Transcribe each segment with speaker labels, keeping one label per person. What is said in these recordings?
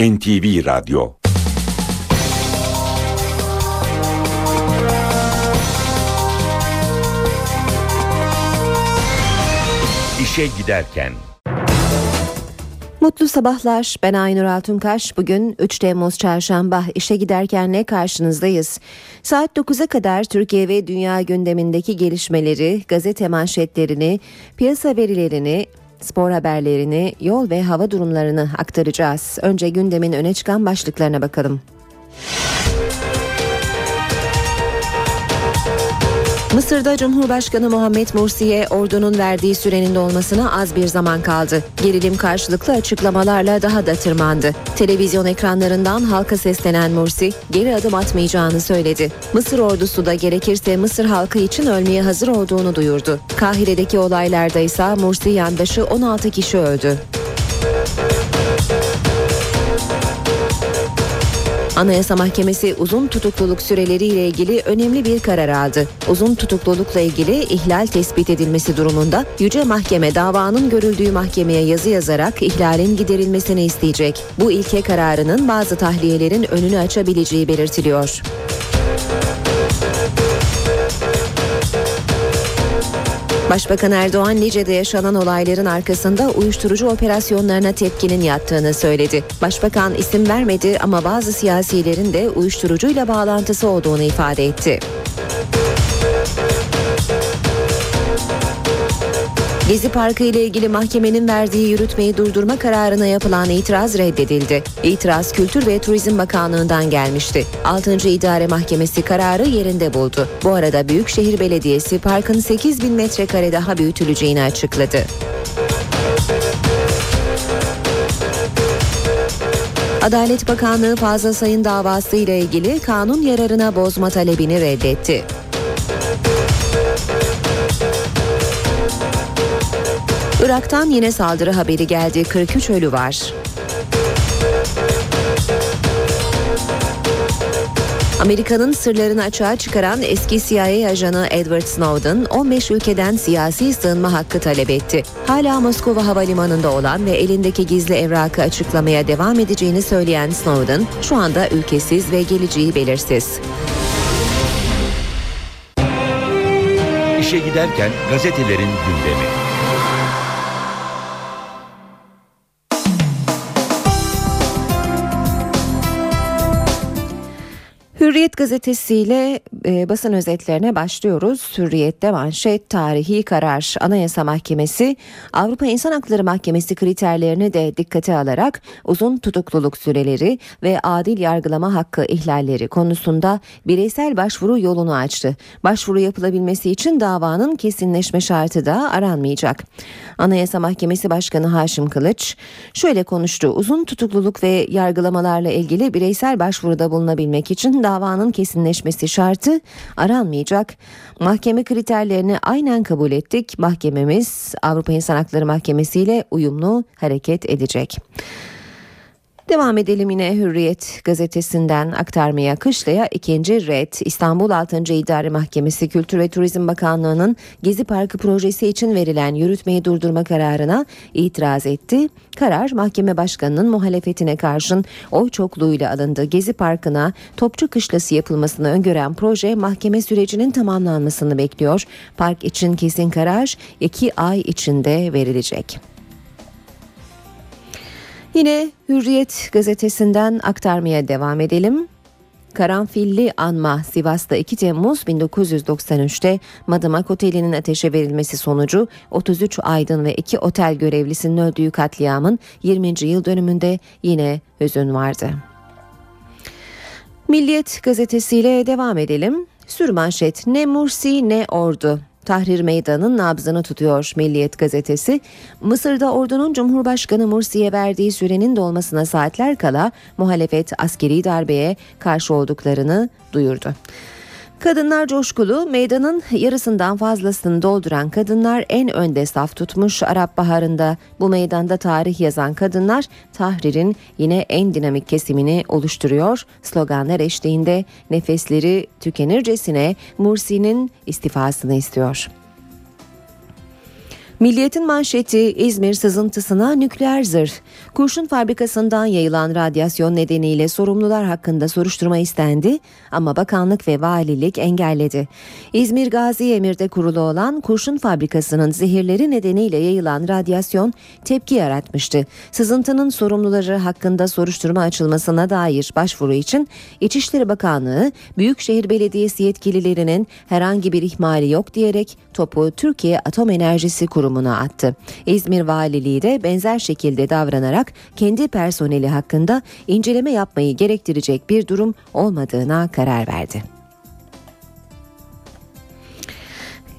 Speaker 1: NTV Radyo İşe Giderken
Speaker 2: Mutlu sabahlar. Ben Aynur Altunkaş. Bugün 3 Temmuz Çarşamba işe giderken ne karşınızdayız. Saat 9'a kadar Türkiye ve dünya gündemindeki gelişmeleri, gazete manşetlerini, piyasa verilerini, spor haberlerini, yol ve hava durumlarını aktaracağız. Önce gündemin öne çıkan başlıklarına bakalım. Mısır'da Cumhurbaşkanı Muhammed Mursi'ye ordunun verdiği sürenin dolmasına az bir zaman kaldı. Gerilim karşılıklı açıklamalarla daha da tırmandı. Televizyon ekranlarından halka seslenen Mursi geri adım atmayacağını söyledi. Mısır ordusu da gerekirse Mısır halkı için ölmeye hazır olduğunu duyurdu. Kahire'deki olaylarda ise Mursi yandaşı 16 kişi öldü. Anayasa Mahkemesi uzun tutukluluk süreleriyle ilgili önemli bir karar aldı. Uzun tutuklulukla ilgili ihlal tespit edilmesi durumunda Yüce Mahkeme davanın görüldüğü mahkemeye yazı yazarak ihlalin giderilmesini isteyecek. Bu ilke kararının bazı tahliyelerin önünü açabileceği belirtiliyor. Başbakan Erdoğan Nice'de yaşanan olayların arkasında uyuşturucu operasyonlarına tepkinin yattığını söyledi. Başbakan isim vermedi ama bazı siyasilerin de uyuşturucuyla bağlantısı olduğunu ifade etti. Gezi Parkı ile ilgili mahkemenin verdiği yürütmeyi durdurma kararına yapılan itiraz reddedildi. İtiraz Kültür ve Turizm Bakanlığı'ndan gelmişti. 6. İdare Mahkemesi kararı yerinde buldu. Bu arada Büyükşehir Belediyesi parkın 8 bin metrekare daha büyütüleceğini açıkladı. Adalet Bakanlığı fazla sayın davası ile ilgili kanun yararına bozma talebini reddetti. Irak'tan yine saldırı haberi geldi. 43 ölü var. Amerika'nın sırlarını açığa çıkaran eski CIA ajanı Edward Snowden 15 ülkeden siyasi sığınma hakkı talep etti. Hala Moskova havalimanında olan ve elindeki gizli evrakı açıklamaya devam edeceğini söyleyen Snowden şu anda ülkesiz ve geleceği belirsiz.
Speaker 1: İşe Giderken gazetelerin gündemi.
Speaker 2: Hürriyet gazetesiyle e, basın özetlerine başlıyoruz. Hürriyet'te manşet tarihi karar. Anayasa Mahkemesi Avrupa İnsan Hakları Mahkemesi kriterlerini de dikkate alarak uzun tutukluluk süreleri ve adil yargılama hakkı ihlalleri konusunda bireysel başvuru yolunu açtı. Başvuru yapılabilmesi için davanın kesinleşme şartı da aranmayacak. Anayasa Mahkemesi Başkanı Haşim Kılıç şöyle konuştu. Uzun tutukluluk ve yargılamalarla ilgili bireysel başvuruda bulunabilmek için davanın kesinleşmesi şartı aranmayacak. Mahkeme kriterlerini aynen kabul ettik. Mahkememiz Avrupa İnsan Hakları Mahkemesi ile uyumlu hareket edecek. Devam edelim yine Hürriyet gazetesinden aktarmaya Kışla'ya ikinci red İstanbul 6. İdare Mahkemesi Kültür ve Turizm Bakanlığı'nın Gezi Parkı projesi için verilen yürütmeyi durdurma kararına itiraz etti. Karar mahkeme başkanının muhalefetine karşın oy çokluğuyla alındı. Gezi Parkı'na Topçu Kışlası yapılmasını öngören proje mahkeme sürecinin tamamlanmasını bekliyor. Park için kesin karar iki ay içinde verilecek. Yine Hürriyet gazetesinden aktarmaya devam edelim. Karanfilli Anma Sivas'ta 2 Temmuz 1993'te Madımak Oteli'nin ateşe verilmesi sonucu 33 aydın ve 2 otel görevlisinin öldüğü katliamın 20. yıl dönümünde yine hüzün vardı. Milliyet gazetesiyle devam edelim. Sürmanşet ne Mursi ne ordu. Tahrir Meydanı'nın nabzını tutuyor Milliyet gazetesi. Mısır'da ordunun Cumhurbaşkanı Mursi'ye verdiği sürenin dolmasına saatler kala muhalefet askeri darbeye karşı olduklarını duyurdu. Kadınlar coşkulu, meydanın yarısından fazlasını dolduran kadınlar en önde saf tutmuş Arap Baharı'nda. Bu meydanda tarih yazan kadınlar Tahrir'in yine en dinamik kesimini oluşturuyor. Sloganlar eşliğinde nefesleri tükenircesine Mursi'nin istifasını istiyor. Milliyetin manşeti İzmir sızıntısına nükleer zırh. Kurşun fabrikasından yayılan radyasyon nedeniyle sorumlular hakkında soruşturma istendi ama bakanlık ve valilik engelledi. İzmir Gazi Emir'de kurulu olan kurşun fabrikasının zehirleri nedeniyle yayılan radyasyon tepki yaratmıştı. Sızıntının sorumluları hakkında soruşturma açılmasına dair başvuru için İçişleri Bakanlığı Büyükşehir Belediyesi yetkililerinin herhangi bir ihmali yok diyerek topu Türkiye Atom Enerjisi Kurumu'na attı. İzmir Valiliği de benzer şekilde davranarak kendi personeli hakkında inceleme yapmayı gerektirecek bir durum olmadığına karar verdi.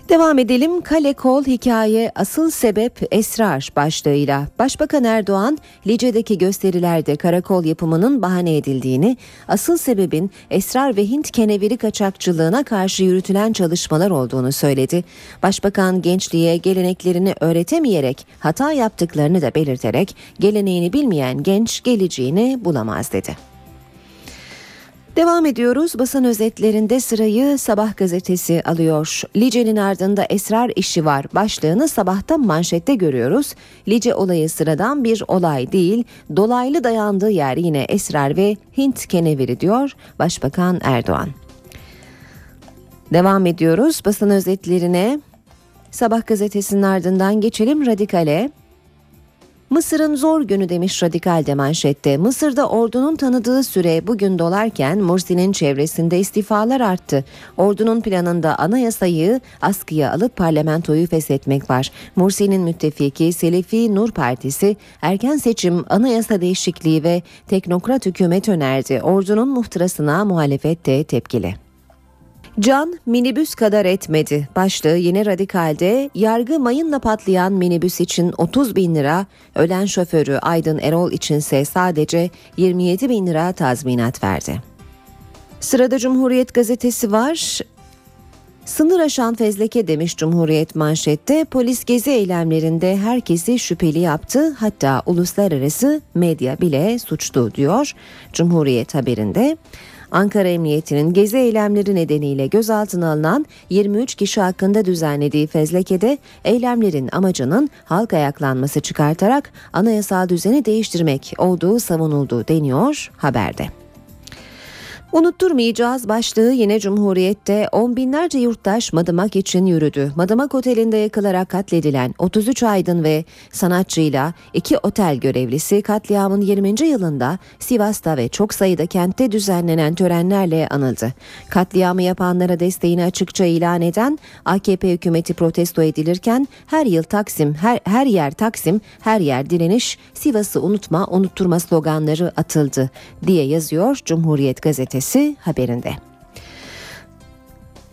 Speaker 2: Devam edelim. Kale kol hikaye asıl sebep esrar başlığıyla. Başbakan Erdoğan Lice'deki gösterilerde karakol yapımının bahane edildiğini, asıl sebebin esrar ve Hint keneviri kaçakçılığına karşı yürütülen çalışmalar olduğunu söyledi. Başbakan gençliğe geleneklerini öğretemeyerek hata yaptıklarını da belirterek geleneğini bilmeyen genç geleceğini bulamaz dedi. Devam ediyoruz. Basın özetlerinde sırayı Sabah gazetesi alıyor. Lice'nin ardında esrar işi var. Başlığını sabahta manşette görüyoruz. Lice olayı sıradan bir olay değil. Dolaylı dayandığı yer yine esrar ve Hint keneviri diyor Başbakan Erdoğan. Devam ediyoruz basın özetlerine. Sabah gazetesinin ardından geçelim Radikal'e. Mısır'ın zor günü demiş radikal de manşette. Mısır'da ordunun tanıdığı süre bugün dolarken Mursi'nin çevresinde istifalar arttı. Ordunun planında anayasayı askıya alıp parlamentoyu feshetmek var. Mursi'nin müttefiki Selefi Nur Partisi erken seçim, anayasa değişikliği ve teknokrat hükümet önerdi. Ordunun muhtırasına muhalefet de tepkili. Can minibüs kadar etmedi. Başlığı yine radikalde yargı mayınla patlayan minibüs için 30 bin lira, ölen şoförü Aydın Erol içinse sadece 27 bin lira tazminat verdi. Sırada Cumhuriyet gazetesi var. Sınır aşan fezleke demiş Cumhuriyet manşette polis gezi eylemlerinde herkesi şüpheli yaptı hatta uluslararası medya bile suçtu diyor Cumhuriyet haberinde. Ankara Emniyeti'nin gezi eylemleri nedeniyle gözaltına alınan 23 kişi hakkında düzenlediği fezlekede eylemlerin amacının halk ayaklanması çıkartarak anayasal düzeni değiştirmek olduğu savunuldu deniyor haberde. Unutturmayacağız başlığı yine Cumhuriyet'te on binlerce yurttaş Madımak için yürüdü. Madımak Oteli'nde yakılarak katledilen 33 aydın ve sanatçıyla iki otel görevlisi katliamın 20. yılında Sivas'ta ve çok sayıda kentte düzenlenen törenlerle anıldı. Katliamı yapanlara desteğini açıkça ilan eden AKP hükümeti protesto edilirken her yıl Taksim, her, her yer Taksim, her yer direniş, Sivas'ı unutma, unutturma sloganları atıldı diye yazıyor Cumhuriyet gazetesi gazetesi haberinde.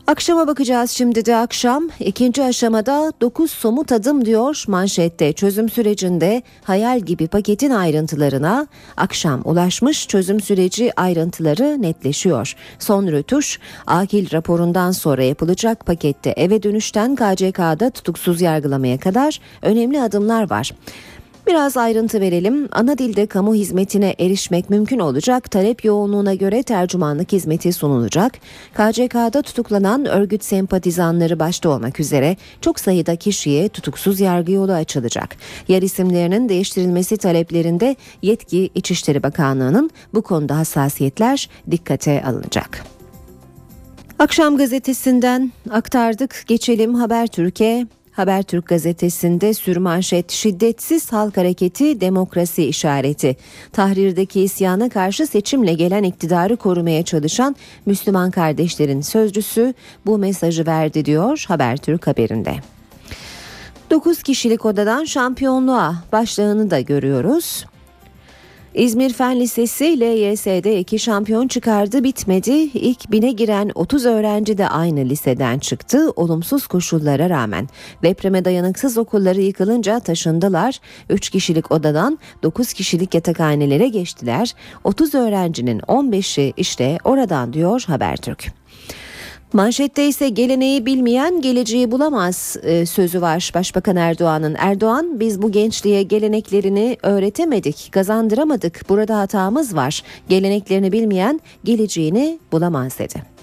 Speaker 2: Akşama bakacağız şimdi de akşam. ikinci aşamada 9 somut adım diyor manşette. Çözüm sürecinde hayal gibi paketin ayrıntılarına akşam ulaşmış çözüm süreci ayrıntıları netleşiyor. Son rötuş akil raporundan sonra yapılacak pakette eve dönüşten KCK'da tutuksuz yargılamaya kadar önemli adımlar var. Biraz ayrıntı verelim. Ana dilde kamu hizmetine erişmek mümkün olacak. Talep yoğunluğuna göre tercümanlık hizmeti sunulacak. KCK'da tutuklanan örgüt sempatizanları başta olmak üzere çok sayıda kişiye tutuksuz yargı yolu açılacak. Yer isimlerinin değiştirilmesi taleplerinde yetki İçişleri Bakanlığı'nın bu konuda hassasiyetler dikkate alınacak. Akşam gazetesinden aktardık. Geçelim Habertürk'e. Habertürk gazetesinde sürmanşet şiddetsiz halk hareketi demokrasi işareti. Tahrirdeki isyana karşı seçimle gelen iktidarı korumaya çalışan Müslüman kardeşlerin sözcüsü bu mesajı verdi diyor Habertürk haberinde. 9 kişilik odadan şampiyonluğa başlığını da görüyoruz. İzmir Fen Lisesi LYS'de iki şampiyon çıkardı bitmedi. İlk bine giren 30 öğrenci de aynı liseden çıktı olumsuz koşullara rağmen. Depreme dayanıksız okulları yıkılınca taşındılar. 3 kişilik odadan 9 kişilik yatakhanelere geçtiler. 30 öğrencinin 15'i işte oradan diyor Habertürk. Manşette ise geleneği bilmeyen geleceği bulamaz e, sözü var Başbakan Erdoğan'ın. Erdoğan biz bu gençliğe geleneklerini öğretemedik, kazandıramadık. Burada hatamız var. Geleneklerini bilmeyen geleceğini bulamaz dedi.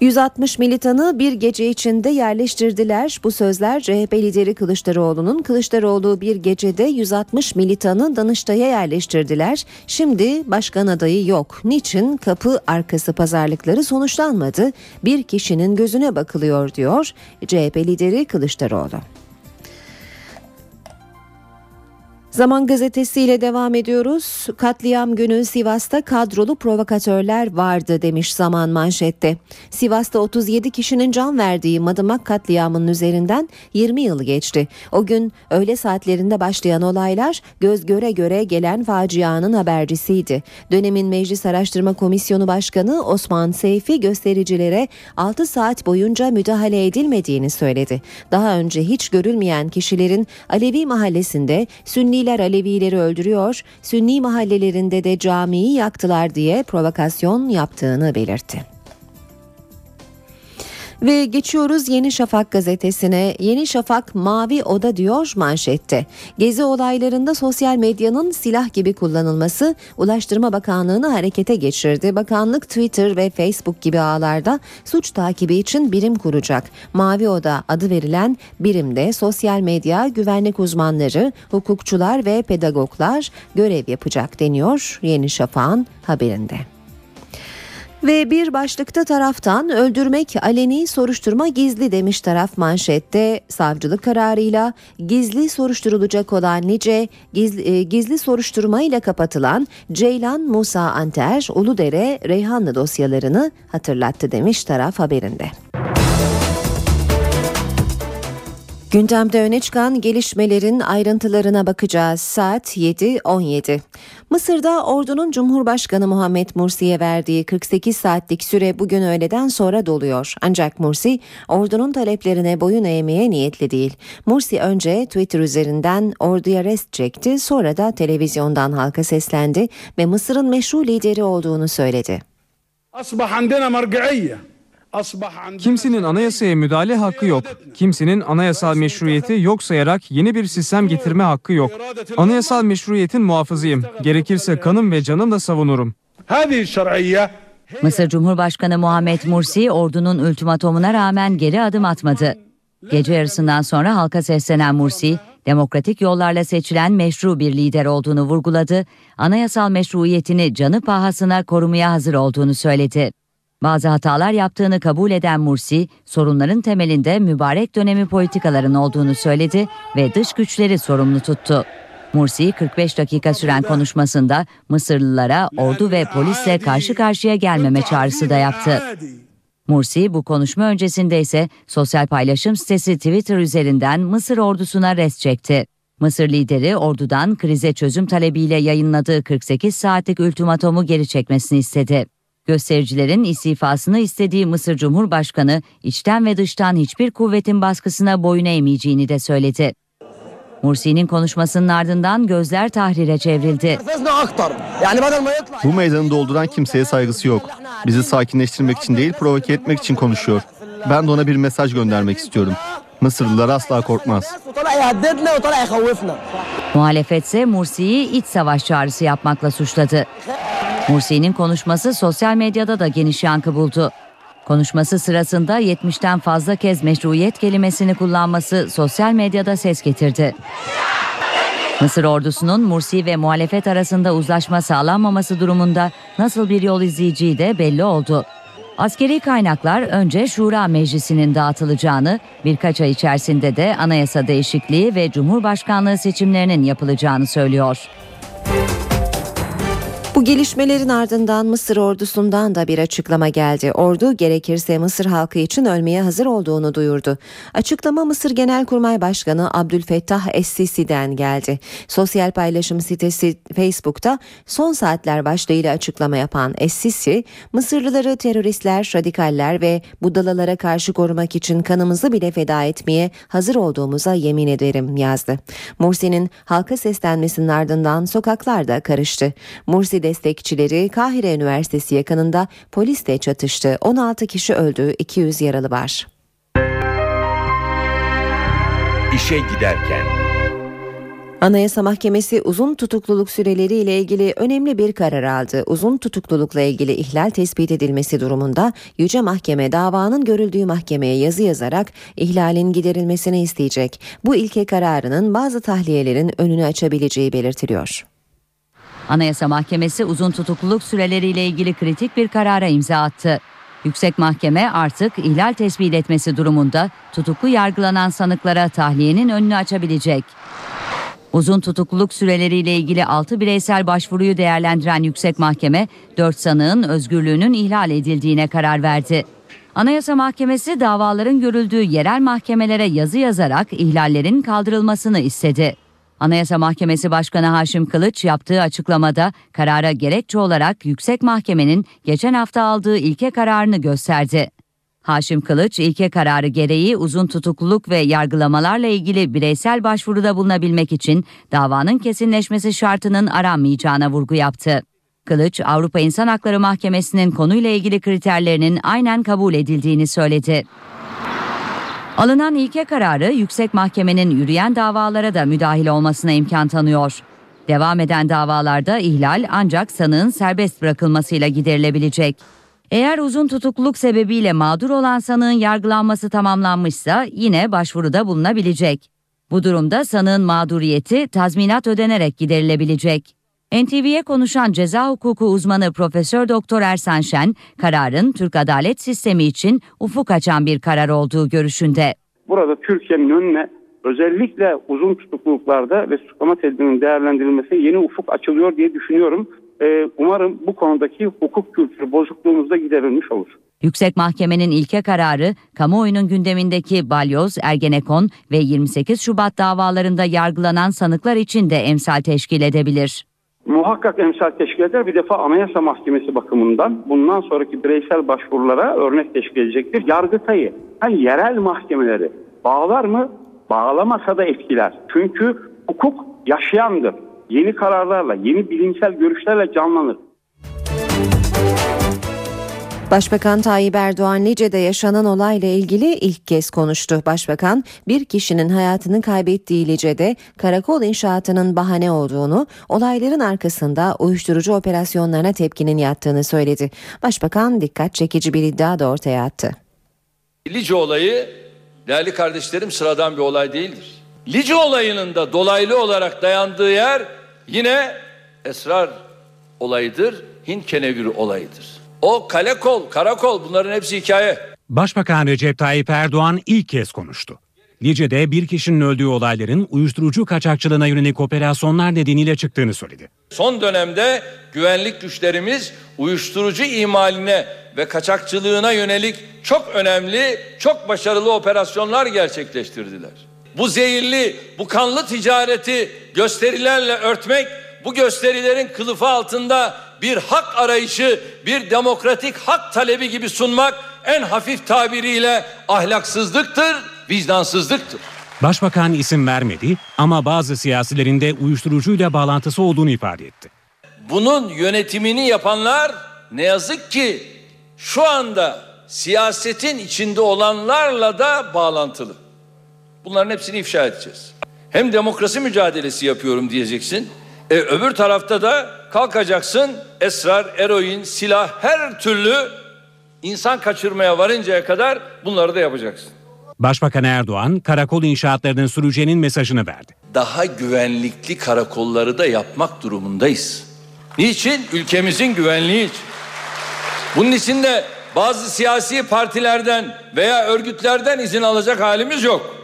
Speaker 2: 160 militanı bir gece içinde yerleştirdiler. Bu sözler CHP lideri Kılıçdaroğlu'nun Kılıçdaroğlu bir gecede 160 militanı Danıştay'a yerleştirdiler. Şimdi başkan adayı yok. Niçin kapı arkası pazarlıkları sonuçlanmadı? Bir kişinin gözüne bakılıyor diyor CHP lideri Kılıçdaroğlu. Zaman gazetesiyle devam ediyoruz. Katliam günü Sivas'ta kadrolu provokatörler vardı demiş Zaman manşette. Sivas'ta 37 kişinin can verdiği Madımak katliamının üzerinden 20 yıl geçti. O gün öğle saatlerinde başlayan olaylar göz göre göre gelen facianın habercisiydi. Dönemin Meclis Araştırma Komisyonu Başkanı Osman Seyfi göstericilere 6 saat boyunca müdahale edilmediğini söyledi. Daha önce hiç görülmeyen kişilerin Alevi mahallesinde Sünni Sünniler Alevileri öldürüyor, Sünni mahallelerinde de camiyi yaktılar diye provokasyon yaptığını belirtti. Ve geçiyoruz Yeni Şafak gazetesine. Yeni Şafak mavi oda diyor manşette. Gezi olaylarında sosyal medyanın silah gibi kullanılması Ulaştırma Bakanlığı'nı harekete geçirdi. Bakanlık Twitter ve Facebook gibi ağlarda suç takibi için birim kuracak. Mavi Oda adı verilen birimde sosyal medya güvenlik uzmanları, hukukçular ve pedagoglar görev yapacak deniyor Yeni Şafak'ın haberinde. Ve bir başlıkta taraftan öldürmek aleni soruşturma gizli demiş taraf manşette savcılık kararıyla gizli soruşturulacak olan nice gizli, e, gizli soruşturma ile kapatılan Ceylan Musa Anter Uludere Reyhanlı dosyalarını hatırlattı demiş taraf haberinde. Gündemde öne çıkan gelişmelerin ayrıntılarına bakacağız. Saat 7.17. Mısır'da ordunun Cumhurbaşkanı Muhammed Mursi'ye verdiği 48 saatlik süre bugün öğleden sonra doluyor. Ancak Mursi ordunun taleplerine boyun eğmeye niyetli değil. Mursi önce Twitter üzerinden orduya rest çekti sonra da televizyondan halka seslendi ve Mısır'ın meşru lideri olduğunu söyledi.
Speaker 3: Kimsenin anayasaya müdahale hakkı yok. Kimsenin anayasal meşruiyeti yok sayarak yeni bir sistem getirme hakkı yok. Anayasal meşruiyetin muhafızıyım. Gerekirse kanım ve canımla savunurum.
Speaker 4: Mısır Cumhurbaşkanı Muhammed Mursi ordunun ultimatomuna rağmen geri adım atmadı. Gece yarısından sonra halka seslenen Mursi, demokratik yollarla seçilen meşru bir lider olduğunu vurguladı, anayasal meşruiyetini canı pahasına korumaya hazır olduğunu söyledi. Bazı hatalar yaptığını kabul eden Mursi, sorunların temelinde mübarek dönemi politikaların olduğunu söyledi ve dış güçleri sorumlu tuttu. Mursi 45 dakika süren konuşmasında Mısırlılara ordu ve polisle karşı karşıya gelmeme çağrısı da yaptı. Mursi bu konuşma öncesinde ise sosyal paylaşım sitesi Twitter üzerinden Mısır ordusuna res çekti. Mısır lideri ordudan krize çözüm talebiyle yayınladığı 48 saatlik ultimatomu geri çekmesini istedi. Göstericilerin istifasını istediği Mısır Cumhurbaşkanı içten ve dıştan hiçbir kuvvetin baskısına boyun eğmeyeceğini de söyledi. Mursi'nin konuşmasının ardından gözler tahrire çevrildi.
Speaker 5: Bu meydanı dolduran kimseye saygısı yok. Bizi sakinleştirmek için değil provoke etmek için konuşuyor. Ben de ona bir mesaj göndermek istiyorum. Mısırlılar asla korkmaz.
Speaker 4: Muhalefet ise Mursi'yi iç savaş çağrısı yapmakla suçladı. Mursi'nin konuşması sosyal medyada da geniş yankı buldu. Konuşması sırasında 70'ten fazla kez meşruiyet kelimesini kullanması sosyal medyada ses getirdi. Mısır ordusunun Mursi ve muhalefet arasında uzlaşma sağlanmaması durumunda nasıl bir yol izleyeceği de belli oldu. Askeri kaynaklar önce Şura Meclisi'nin dağıtılacağını, birkaç ay içerisinde de anayasa değişikliği ve Cumhurbaşkanlığı seçimlerinin yapılacağını söylüyor.
Speaker 2: Gelişmelerin ardından Mısır ordusundan da bir açıklama geldi. Ordu gerekirse Mısır halkı için ölmeye hazır olduğunu duyurdu. Açıklama Mısır Genelkurmay Başkanı Abdülfettah Es-Sisi'den geldi. Sosyal paylaşım sitesi Facebook'ta son saatler başlığıyla açıklama yapan Es-Sisi, Mısırlıları teröristler, radikaller ve budalalara karşı korumak için kanımızı bile feda etmeye hazır olduğumuza yemin ederim yazdı. Mursi'nin halka seslenmesinin ardından sokaklarda karıştı. Mursi destekçileri Kahire Üniversitesi yakınında polisle çatıştı. 16 kişi öldü, 200 yaralı var.
Speaker 1: İşe giderken
Speaker 2: Anayasa Mahkemesi uzun tutukluluk süreleri ile ilgili önemli bir karar aldı. Uzun tutuklulukla ilgili ihlal tespit edilmesi durumunda Yüce Mahkeme davanın görüldüğü mahkemeye yazı yazarak ihlalin giderilmesini isteyecek. Bu ilke kararının bazı tahliyelerin önünü açabileceği belirtiliyor.
Speaker 4: Anayasa Mahkemesi uzun tutukluluk süreleriyle ilgili kritik bir karara imza attı. Yüksek Mahkeme artık ihlal tespit etmesi durumunda tutuklu yargılanan sanıklara tahliyenin önünü açabilecek. Uzun tutukluluk süreleriyle ilgili 6 bireysel başvuruyu değerlendiren Yüksek Mahkeme 4 sanığın özgürlüğünün ihlal edildiğine karar verdi. Anayasa Mahkemesi davaların görüldüğü yerel mahkemelere yazı yazarak ihlallerin kaldırılmasını istedi. Anayasa Mahkemesi Başkanı Haşim Kılıç yaptığı açıklamada karara gerekçe olarak Yüksek Mahkemenin geçen hafta aldığı ilke kararını gösterdi. Haşim Kılıç ilke kararı gereği uzun tutukluluk ve yargılamalarla ilgili bireysel başvuruda bulunabilmek için davanın kesinleşmesi şartının aranmayacağına vurgu yaptı. Kılıç, Avrupa İnsan Hakları Mahkemesi'nin konuyla ilgili kriterlerinin aynen kabul edildiğini söyledi. Alınan ilke kararı yüksek mahkemenin yürüyen davalara da müdahil olmasına imkan tanıyor. Devam eden davalarda ihlal ancak sanığın serbest bırakılmasıyla giderilebilecek. Eğer uzun tutukluluk sebebiyle mağdur olan sanığın yargılanması tamamlanmışsa yine başvuruda bulunabilecek. Bu durumda sanığın mağduriyeti tazminat ödenerek giderilebilecek. NTV'ye konuşan ceza hukuku uzmanı Profesör Doktor Ersan Şen, kararın Türk adalet sistemi için ufuk açan bir karar olduğu görüşünde.
Speaker 6: Burada Türkiye'nin önüne özellikle uzun tutukluluklarda ve tutuklama tedbirinin değerlendirilmesi yeni ufuk açılıyor diye düşünüyorum. Ee, umarım bu konudaki hukuk kültürü bozukluğumuz da giderilmiş olur.
Speaker 4: Yüksek Mahkemenin ilke kararı, kamuoyunun gündemindeki Balyoz, Ergenekon ve 28 Şubat davalarında yargılanan sanıklar için de emsal teşkil edebilir.
Speaker 6: Muhakkak emsal teşkil eder. Bir defa Anayasa Mahkemesi bakımından bundan sonraki bireysel başvurulara örnek teşkil edecektir. Yargıtay'ı, hani yerel mahkemeleri bağlar mı? Bağlamasa da etkiler. Çünkü hukuk yaşayandır. Yeni kararlarla, yeni bilimsel görüşlerle canlanır.
Speaker 2: Başbakan Tayyip Erdoğan Lice'de yaşanan olayla ilgili ilk kez konuştu. Başbakan bir kişinin hayatını kaybettiği Lice'de karakol inşaatının bahane olduğunu, olayların arkasında uyuşturucu operasyonlarına tepkinin yattığını söyledi. Başbakan dikkat çekici bir iddia da ortaya attı.
Speaker 7: Lice olayı değerli kardeşlerim sıradan bir olay değildir. Lice olayının da dolaylı olarak dayandığı yer yine esrar olayıdır, Hint keneviri olayıdır. O kale kol, karakol bunların hepsi hikaye.
Speaker 8: Başbakan Recep Tayyip Erdoğan ilk kez konuştu. Lice'de bir kişinin öldüğü olayların uyuşturucu kaçakçılığına yönelik operasyonlar nedeniyle çıktığını söyledi.
Speaker 7: Son dönemde güvenlik güçlerimiz uyuşturucu imaline ve kaçakçılığına yönelik çok önemli, çok başarılı operasyonlar gerçekleştirdiler. Bu zehirli, bu kanlı ticareti gösterilerle örtmek, bu gösterilerin kılıfı altında bir hak arayışı, bir demokratik hak talebi gibi sunmak en hafif tabiriyle ahlaksızlıktır, vicdansızlıktır.
Speaker 8: Başbakan isim vermedi ama bazı siyasilerin de uyuşturucuyla bağlantısı olduğunu ifade etti.
Speaker 7: Bunun yönetimini yapanlar ne yazık ki şu anda siyasetin içinde olanlarla da bağlantılı. Bunların hepsini ifşa edeceğiz. Hem demokrasi mücadelesi yapıyorum diyeceksin. E, öbür tarafta da kalkacaksın esrar, eroin, silah her türlü insan kaçırmaya varıncaya kadar bunları da yapacaksın.
Speaker 8: Başbakan Erdoğan karakol inşaatlarının süreceğinin mesajını verdi.
Speaker 7: Daha güvenlikli karakolları da yapmak durumundayız. Niçin? Ülkemizin güvenliği için. Bunun için de bazı siyasi partilerden veya örgütlerden izin alacak halimiz yok.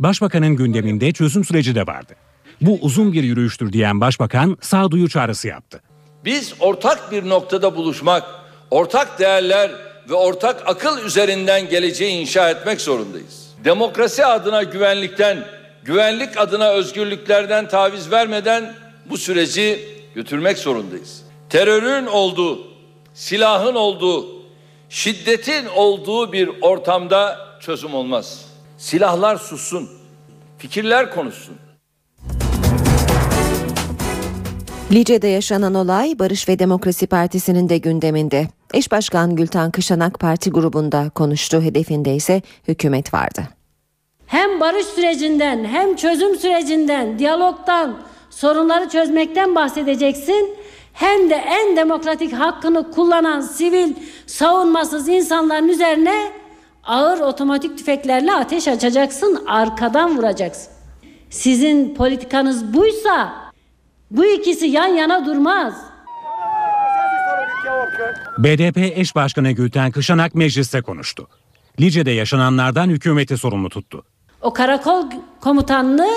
Speaker 8: Başbakanın gündeminde çözüm süreci de vardı. Bu uzun bir yürüyüştür diyen başbakan sağduyu çağrısı yaptı.
Speaker 7: Biz ortak bir noktada buluşmak, ortak değerler ve ortak akıl üzerinden geleceği inşa etmek zorundayız. Demokrasi adına güvenlikten, güvenlik adına özgürlüklerden taviz vermeden bu süreci götürmek zorundayız. Terörün olduğu, silahın olduğu, şiddetin olduğu bir ortamda çözüm olmaz. Silahlar sussun, fikirler konuşsun.
Speaker 2: Lice'de yaşanan olay Barış ve Demokrasi Partisi'nin de gündeminde. Eş Başkan Gülten Kışanak parti grubunda konuştu. Hedefinde ise hükümet vardı.
Speaker 9: hem barış sürecinden hem çözüm sürecinden, diyalogtan, sorunları çözmekten bahsedeceksin. Hem de en demokratik hakkını kullanan sivil, savunmasız insanların üzerine ağır otomatik tüfeklerle ateş açacaksın, arkadan vuracaksın. Sizin politikanız buysa bu ikisi yan yana durmaz.
Speaker 8: BDP eş başkanı Gülten Kışanak mecliste konuştu. Lice'de yaşananlardan hükümeti sorumlu tuttu.
Speaker 9: O karakol komutanını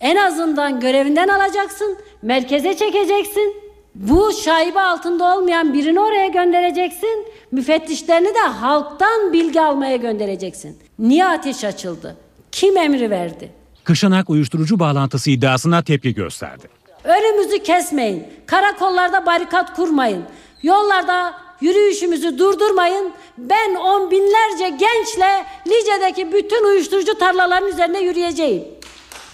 Speaker 9: en azından görevinden alacaksın, merkeze çekeceksin. Bu şaibe altında olmayan birini oraya göndereceksin. Müfettişlerini de halktan bilgi almaya göndereceksin. Niye ateş açıldı? Kim emri verdi?
Speaker 8: Kışanak uyuşturucu bağlantısı iddiasına tepki gösterdi.
Speaker 9: Önümüzü kesmeyin. Karakollarda barikat kurmayın. Yollarda yürüyüşümüzü durdurmayın. Ben on binlerce gençle Lice'deki bütün uyuşturucu tarlaların üzerine yürüyeceğim.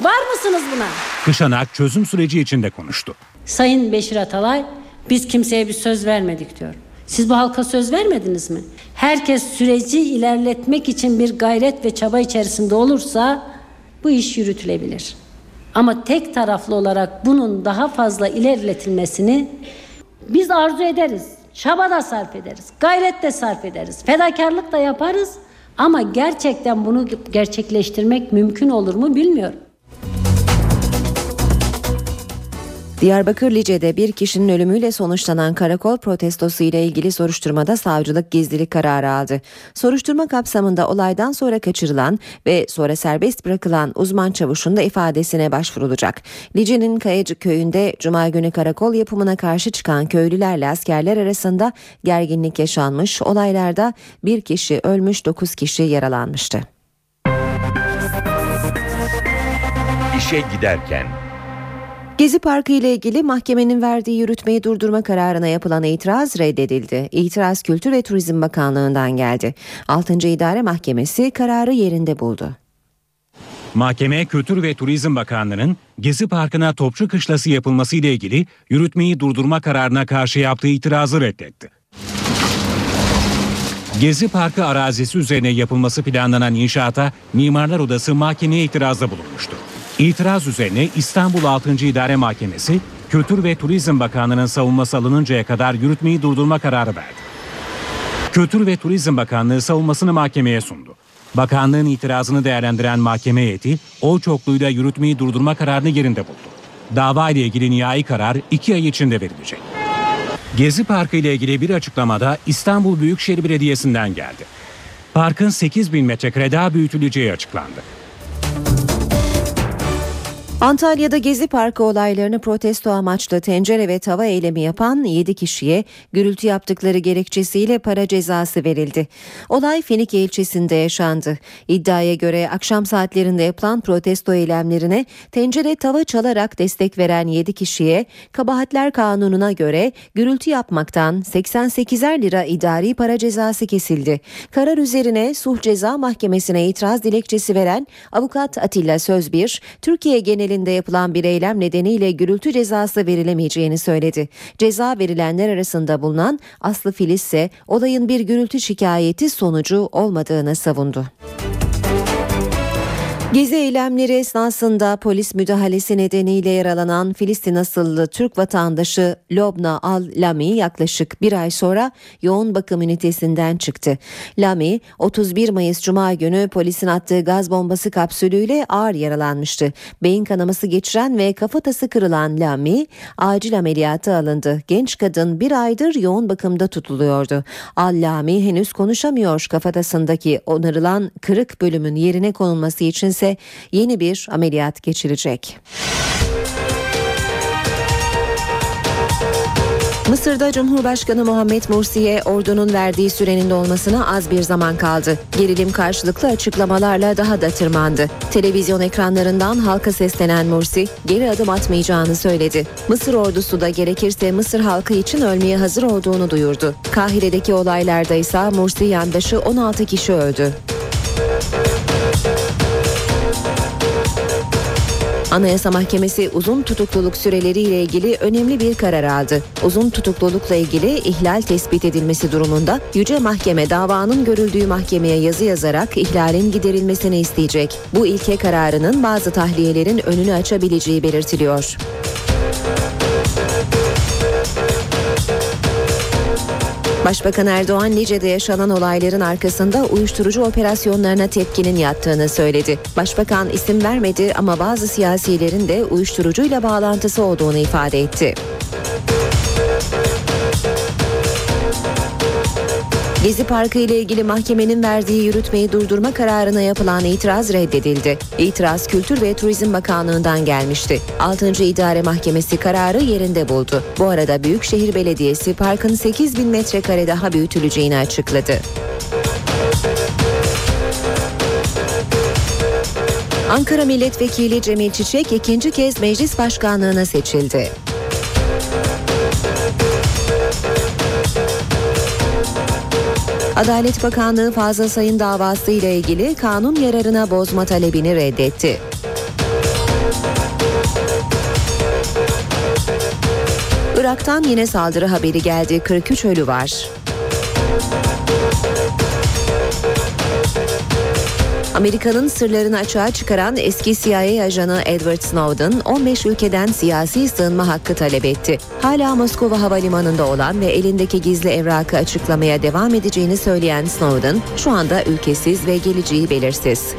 Speaker 9: Var mısınız buna?
Speaker 8: Kışanak çözüm süreci içinde konuştu.
Speaker 9: Sayın Beşir Atalay biz kimseye bir söz vermedik diyor. Siz bu halka söz vermediniz mi? Herkes süreci ilerletmek için bir gayret ve çaba içerisinde olursa bu iş yürütülebilir. Ama tek taraflı olarak bunun daha fazla ilerletilmesini biz arzu ederiz. Çaba da sarf ederiz. Gayret de sarf ederiz. Fedakarlık da yaparız. Ama gerçekten bunu gerçekleştirmek mümkün olur mu bilmiyorum.
Speaker 2: Diyarbakır Lice'de bir kişinin ölümüyle sonuçlanan karakol protestosu ile ilgili soruşturmada savcılık gizlilik kararı aldı. Soruşturma kapsamında olaydan sonra kaçırılan ve sonra serbest bırakılan uzman çavuşun da ifadesine başvurulacak. Lice'nin Kayacık köyünde cuma günü karakol yapımına karşı çıkan köylülerle askerler arasında gerginlik yaşanmış. Olaylarda bir kişi ölmüş, dokuz kişi yaralanmıştı.
Speaker 1: İşe giderken
Speaker 2: Gezi Parkı ile ilgili mahkemenin verdiği yürütmeyi durdurma kararına yapılan itiraz reddedildi. İtiraz Kültür ve Turizm Bakanlığı'ndan geldi. 6. İdare Mahkemesi kararı yerinde buldu.
Speaker 8: Mahkeme Kültür ve Turizm Bakanlığı'nın Gezi Parkı'na topçu kışlası yapılması ile ilgili yürütmeyi durdurma kararına karşı yaptığı itirazı reddetti. Gezi Parkı arazisi üzerine yapılması planlanan inşaata Mimarlar Odası mahkemeye itirazda bulunmuştu. İtiraz üzerine İstanbul 6. İdare Mahkemesi, Kültür ve Turizm Bakanlığı'nın savunması alınıncaya kadar yürütmeyi durdurma kararı verdi. Kültür ve Turizm Bakanlığı savunmasını mahkemeye sundu. Bakanlığın itirazını değerlendiren mahkeme heyeti, oy çokluğuyla yürütmeyi durdurma kararını yerinde buldu. Dava ile ilgili nihai karar iki ay içinde verilecek. Gezi Parkı ile ilgili bir açıklamada İstanbul Büyükşehir Belediyesi'nden geldi. Parkın 8 bin metrekare daha büyütüleceği açıklandı.
Speaker 2: Antalya'da Gezi Parkı olaylarını protesto amaçlı tencere ve tava eylemi yapan 7 kişiye gürültü yaptıkları gerekçesiyle para cezası verildi. Olay Finike ilçesinde yaşandı. İddiaya göre akşam saatlerinde yapılan protesto eylemlerine tencere tava çalarak destek veren 7 kişiye kabahatler kanununa göre gürültü yapmaktan 88'er lira idari para cezası kesildi. Karar üzerine Sulh Ceza Mahkemesi'ne itiraz dilekçesi veren avukat Atilla Sözbir, Türkiye genelinde yapılan bir eylem nedeniyle gürültü cezası verilemeyeceğini söyledi. Ceza verilenler arasında bulunan Aslı Filiz ise olayın bir gürültü şikayeti sonucu olmadığını savundu. Gezi eylemleri esnasında polis müdahalesi nedeniyle yaralanan Filistin asıllı Türk vatandaşı Lobna Al-Lami yaklaşık bir ay sonra yoğun bakım ünitesinden çıktı. Lami 31 Mayıs Cuma günü polisin attığı gaz bombası kapsülüyle ağır yaralanmıştı. Beyin kanaması geçiren ve kafatası kırılan Lami acil ameliyata alındı. Genç kadın bir aydır yoğun bakımda tutuluyordu. Al-Lami henüz konuşamıyor kafatasındaki onarılan kırık bölümün yerine konulması içinse yeni bir ameliyat geçirecek. Mısır'da Cumhurbaşkanı Muhammed Mursi'ye ordunun verdiği sürenin dolmasına az bir zaman kaldı. Gerilim karşılıklı açıklamalarla daha da tırmandı. Televizyon ekranlarından halka seslenen Mursi geri adım atmayacağını söyledi. Mısır ordusu da gerekirse Mısır halkı için ölmeye hazır olduğunu duyurdu. Kahire'deki olaylarda ise Mursi yandaşı 16 kişi öldü. Anayasa Mahkemesi uzun tutukluluk süreleri ile ilgili önemli bir karar aldı. Uzun tutuklulukla ilgili ihlal tespit edilmesi durumunda Yüce Mahkeme davanın görüldüğü mahkemeye yazı yazarak ihlalin giderilmesini isteyecek. Bu ilke kararının bazı tahliyelerin önünü açabileceği belirtiliyor. Başbakan Erdoğan Lice'de yaşanan olayların arkasında uyuşturucu operasyonlarına tepkinin yattığını söyledi. Başbakan isim vermedi ama bazı siyasilerin de uyuşturucuyla bağlantısı olduğunu ifade etti. Gezi Parkı ile ilgili mahkemenin verdiği yürütmeyi durdurma kararına yapılan itiraz reddedildi. İtiraz Kültür ve Turizm Bakanlığı'ndan gelmişti. 6. İdare Mahkemesi kararı yerinde buldu. Bu arada Büyükşehir Belediyesi parkın 8 bin metrekare daha büyütüleceğini açıkladı. Ankara Milletvekili Cemil Çiçek ikinci kez meclis başkanlığına seçildi. Adalet Bakanlığı Fazıl Say'ın davası ile ilgili kanun yararına bozma talebini reddetti. Irak'tan yine saldırı haberi geldi. 43 ölü var. Amerika'nın sırlarını açığa çıkaran eski CIA ajanı Edward Snowden 15 ülkeden siyasi sığınma hakkı talep etti. Hala Moskova havalimanında olan ve elindeki gizli evrakı açıklamaya devam edeceğini söyleyen Snowden şu anda ülkesiz ve geleceği belirsiz.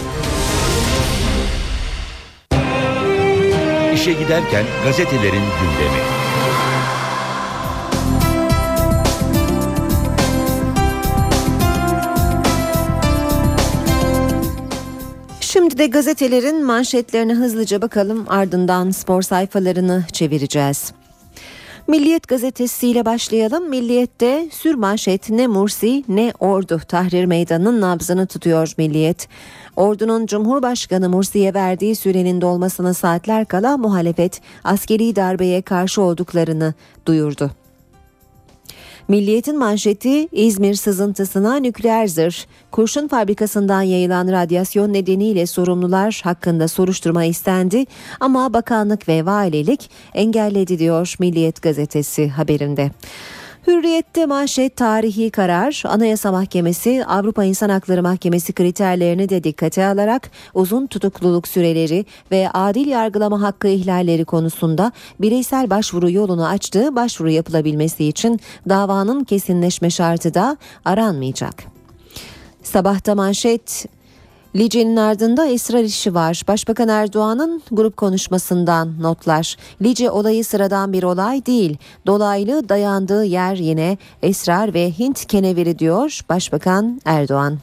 Speaker 1: İşe giderken gazetelerin gündemi.
Speaker 2: De gazetelerin manşetlerine hızlıca bakalım ardından spor sayfalarını çevireceğiz. Milliyet gazetesiyle başlayalım. Milliyet'te sür manşet ne Mursi ne Ordu Tahrir Meydanı'nın nabzını tutuyor Milliyet. Ordunun Cumhurbaşkanı Mursi'ye verdiği sürenin dolmasına saatler kala muhalefet askeri darbeye karşı olduklarını duyurdu. Milliyetin manşeti İzmir sızıntısına nükleer zırh. Kurşun fabrikasından yayılan radyasyon nedeniyle sorumlular hakkında soruşturma istendi ama bakanlık ve valilik engelledi diyor Milliyet gazetesi haberinde. Hürriyette manşet tarihi karar Anayasa Mahkemesi Avrupa İnsan Hakları Mahkemesi kriterlerini de dikkate alarak uzun tutukluluk süreleri ve adil yargılama hakkı ihlalleri konusunda bireysel başvuru yolunu açtığı başvuru yapılabilmesi için davanın kesinleşme şartı da aranmayacak. Sabahta manşet Lice'nin ardında esrar işi var. Başbakan Erdoğan'ın grup konuşmasından notlar. Lice olayı sıradan bir olay değil. Dolaylı dayandığı yer yine esrar ve Hint keneveri diyor Başbakan Erdoğan.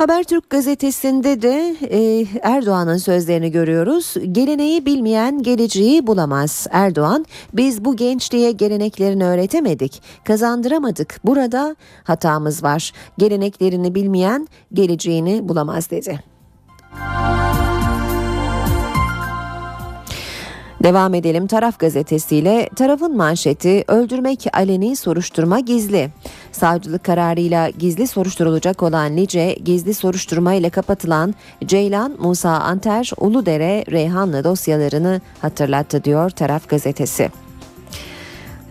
Speaker 2: Habertürk gazetesinde de e, Erdoğan'ın sözlerini görüyoruz. Geleneği bilmeyen geleceği bulamaz. Erdoğan biz bu gençliğe geleneklerini öğretemedik, kazandıramadık. Burada hatamız var. Geleneklerini bilmeyen geleceğini bulamaz dedi. Devam edelim Taraf gazetesiyle. Tarafın manşeti öldürmek aleni soruşturma gizli. Savcılık kararıyla gizli soruşturulacak olan Lice gizli soruşturma ile kapatılan Ceylan, Musa Anter, Uludere, Reyhanlı dosyalarını hatırlattı diyor Taraf gazetesi.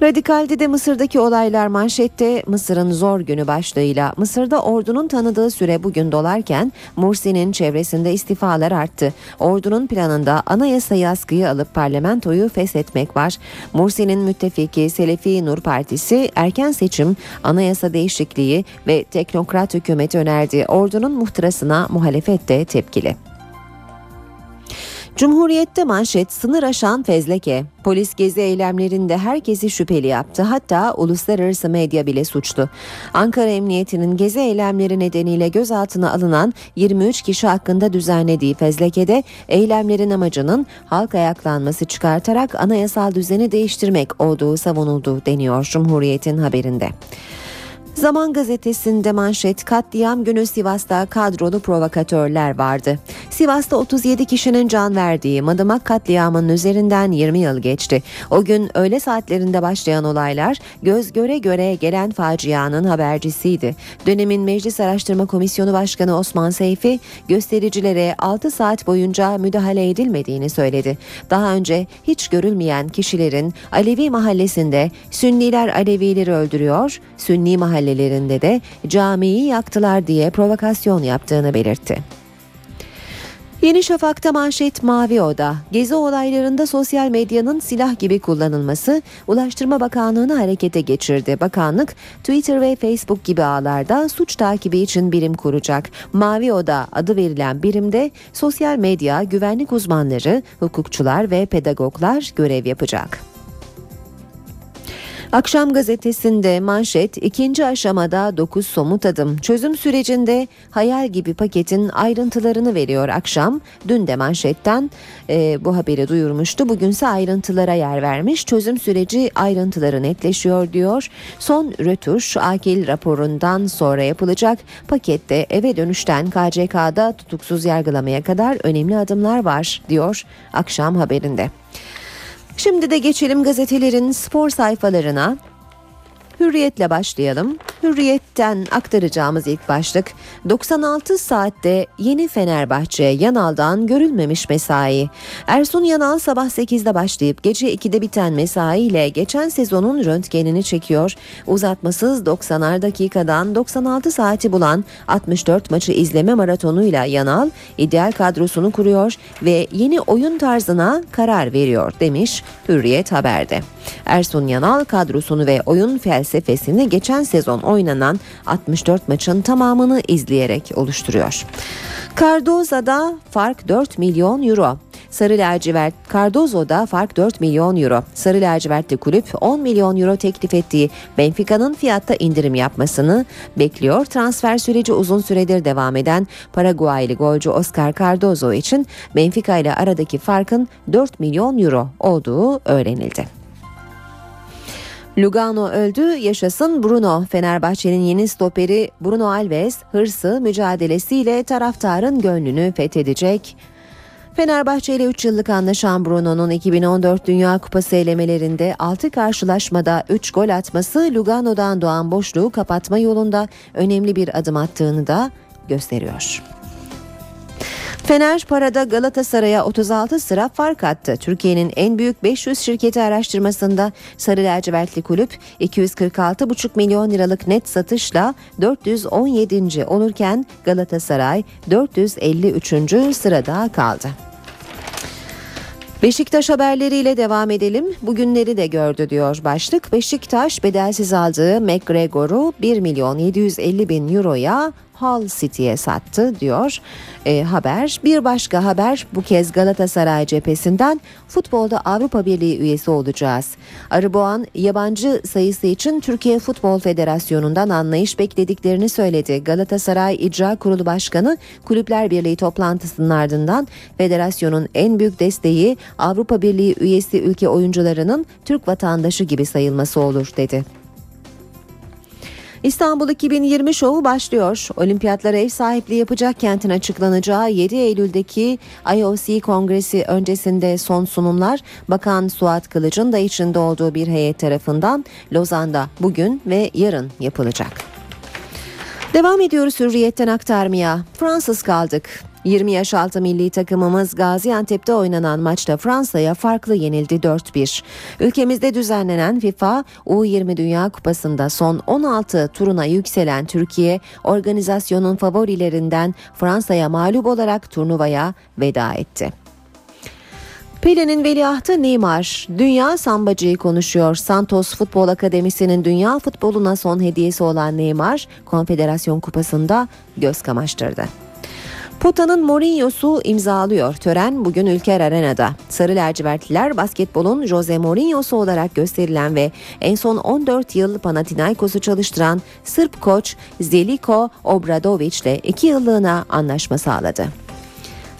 Speaker 2: Radikal'de de Mısır'daki olaylar manşette Mısır'ın zor günü başlığıyla Mısır'da ordunun tanıdığı süre bugün dolarken Mursi'nin çevresinde istifalar arttı. Ordunun planında anayasayı askıya alıp parlamentoyu feshetmek var. Mursi'nin müttefiki Selefi Nur Partisi erken seçim, anayasa değişikliği ve teknokrat hükümet önerdi. Ordunun muhtırasına muhalefet de tepkili. Cumhuriyette manşet sınır aşan fezleke. Polis gezi eylemlerinde herkesi şüpheli yaptı. Hatta uluslararası medya bile suçlu. Ankara Emniyeti'nin gezi eylemleri nedeniyle gözaltına alınan 23 kişi hakkında düzenlediği fezlekede eylemlerin amacının halk ayaklanması çıkartarak anayasal düzeni değiştirmek olduğu savunuldu deniyor Cumhuriyet'in haberinde. Zaman gazetesinde manşet katliam günü Sivas'ta kadrolu provokatörler vardı. Sivas'ta 37 kişinin can verdiği Madımak katliamının üzerinden 20 yıl geçti. O gün öğle saatlerinde başlayan olaylar göz göre göre gelen facianın habercisiydi. Dönemin Meclis Araştırma Komisyonu Başkanı Osman Seyfi göstericilere 6 saat boyunca müdahale edilmediğini söyledi. Daha önce hiç görülmeyen kişilerin Alevi mahallesinde Sünniler Alevileri öldürüyor, Sünni mahalle mahallelerinde de camiyi yaktılar diye provokasyon yaptığını belirtti. Yeni Şafak'ta manşet Mavi Oda. Gezi olaylarında sosyal medyanın silah gibi kullanılması Ulaştırma Bakanlığı'nı harekete geçirdi. Bakanlık Twitter ve Facebook gibi ağlarda suç takibi için birim kuracak. Mavi Oda adı verilen birimde sosyal medya, güvenlik uzmanları, hukukçular ve pedagoglar görev yapacak. Akşam gazetesinde manşet ikinci aşamada 9 somut adım. Çözüm sürecinde hayal gibi paketin ayrıntılarını veriyor akşam. Dün de manşetten e, bu haberi duyurmuştu. Bugünse ayrıntılara yer vermiş. Çözüm süreci ayrıntıları netleşiyor diyor. Son rötuş akil raporundan sonra yapılacak. Pakette eve dönüşten KCK'da tutuksuz yargılamaya kadar önemli adımlar var diyor akşam haberinde. Şimdi de geçelim gazetelerin spor sayfalarına. Hürriyetle başlayalım. Hürriyetten aktaracağımız ilk başlık 96 saatte yeni Fenerbahçe Yanal'dan görülmemiş mesai. Ersun Yanal sabah 8'de başlayıp gece 2'de biten mesai ile geçen sezonun röntgenini çekiyor. Uzatmasız 90'ar dakikadan 96 saati bulan 64 maçı izleme maratonuyla Yanal ideal kadrosunu kuruyor ve yeni oyun tarzına karar veriyor demiş Hürriyet haberde. Ersun Yanal kadrosunu ve oyun felsefesini geçen sezon oynanan 64 maçın tamamını izleyerek oluşturuyor. Cardoza'da fark 4 milyon euro. Sarı lacivert Cardozo'da fark 4 milyon euro. Sarı lacivertli kulüp 10 milyon euro teklif ettiği Benfica'nın fiyatta indirim yapmasını bekliyor. Transfer süreci uzun süredir devam eden Paraguaylı golcü Oscar Cardozo için Benfica ile aradaki farkın 4 milyon euro olduğu öğrenildi. Lugano öldü, yaşasın Bruno. Fenerbahçe'nin yeni stoperi Bruno Alves hırsı mücadelesiyle taraftarın gönlünü fethedecek. Fenerbahçe ile 3 yıllık anlaşan Bruno'nun 2014 Dünya Kupası elemelerinde 6 karşılaşmada 3 gol atması Lugano'dan doğan boşluğu kapatma yolunda önemli bir adım attığını da gösteriyor. Fener parada Galatasaray'a 36 sıra fark attı. Türkiye'nin en büyük 500 şirketi araştırmasında Sarı Lacivertli Kulüp 246,5 milyon liralık net satışla 417. olurken Galatasaray 453. sırada kaldı. Beşiktaş haberleriyle devam edelim. Bugünleri de gördü diyor başlık. Beşiktaş bedelsiz aldığı McGregor'u 1 milyon 750 bin euroya Hull City'ye sattı diyor e, haber. Bir başka haber bu kez Galatasaray cephesinden futbolda Avrupa Birliği üyesi olacağız. Arıboğan yabancı sayısı için Türkiye Futbol Federasyonu'ndan anlayış beklediklerini söyledi. Galatasaray İcra Kurulu Başkanı Kulüpler Birliği toplantısının ardından federasyonun en büyük desteği Avrupa Birliği üyesi ülke oyuncularının Türk vatandaşı gibi sayılması olur dedi. İstanbul 2020 şovu başlıyor. Olimpiyatlara ev sahipliği yapacak kentin açıklanacağı 7 Eylül'deki IOC kongresi öncesinde son sunumlar Bakan Suat Kılıç'ın da içinde olduğu bir heyet tarafından Lozan'da bugün ve yarın yapılacak. Devam ediyoruz hürriyetten aktarmaya. Fransız kaldık. 20 yaş altı milli takımımız Gaziantep'te oynanan maçta Fransa'ya farklı yenildi 4-1. Ülkemizde düzenlenen FIFA U20 Dünya Kupası'nda son 16 turuna yükselen Türkiye, organizasyonun favorilerinden Fransa'ya mağlup olarak turnuvaya veda etti. Pele'nin veliahtı Neymar. Dünya sambacıyı konuşuyor. Santos Futbol Akademisi'nin dünya futboluna son hediyesi olan Neymar, Konfederasyon Kupası'nda göz kamaştırdı. Pota'nın Mourinho'su imzalıyor. Tören bugün Ülker Arena'da. Sarı lacivertliler basketbolun Jose Mourinho'su olarak gösterilen ve en son 14 yıl Panathinaikos'u çalıştıran Sırp koç Zeliko Obradovic ile 2 yıllığına anlaşma sağladı.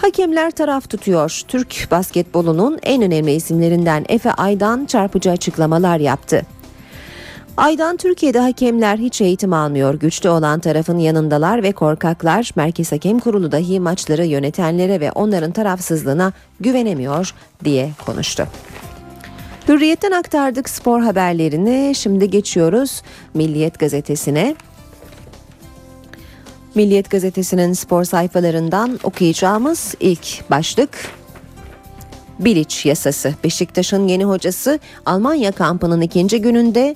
Speaker 2: Hakemler taraf tutuyor. Türk basketbolunun en önemli isimlerinden Efe Aydan çarpıcı açıklamalar yaptı. Aydan Türkiye'de hakemler hiç eğitim almıyor. Güçlü olan tarafın yanındalar ve korkaklar. Merkez Hakem Kurulu dahi maçları yönetenlere ve onların tarafsızlığına güvenemiyor diye konuştu. Hürriyetten aktardık spor haberlerini. Şimdi geçiyoruz Milliyet gazetesine. Milliyet gazetesinin spor sayfalarından okuyacağımız ilk başlık Bilic yasası. Beşiktaş'ın yeni hocası Almanya kampının ikinci gününde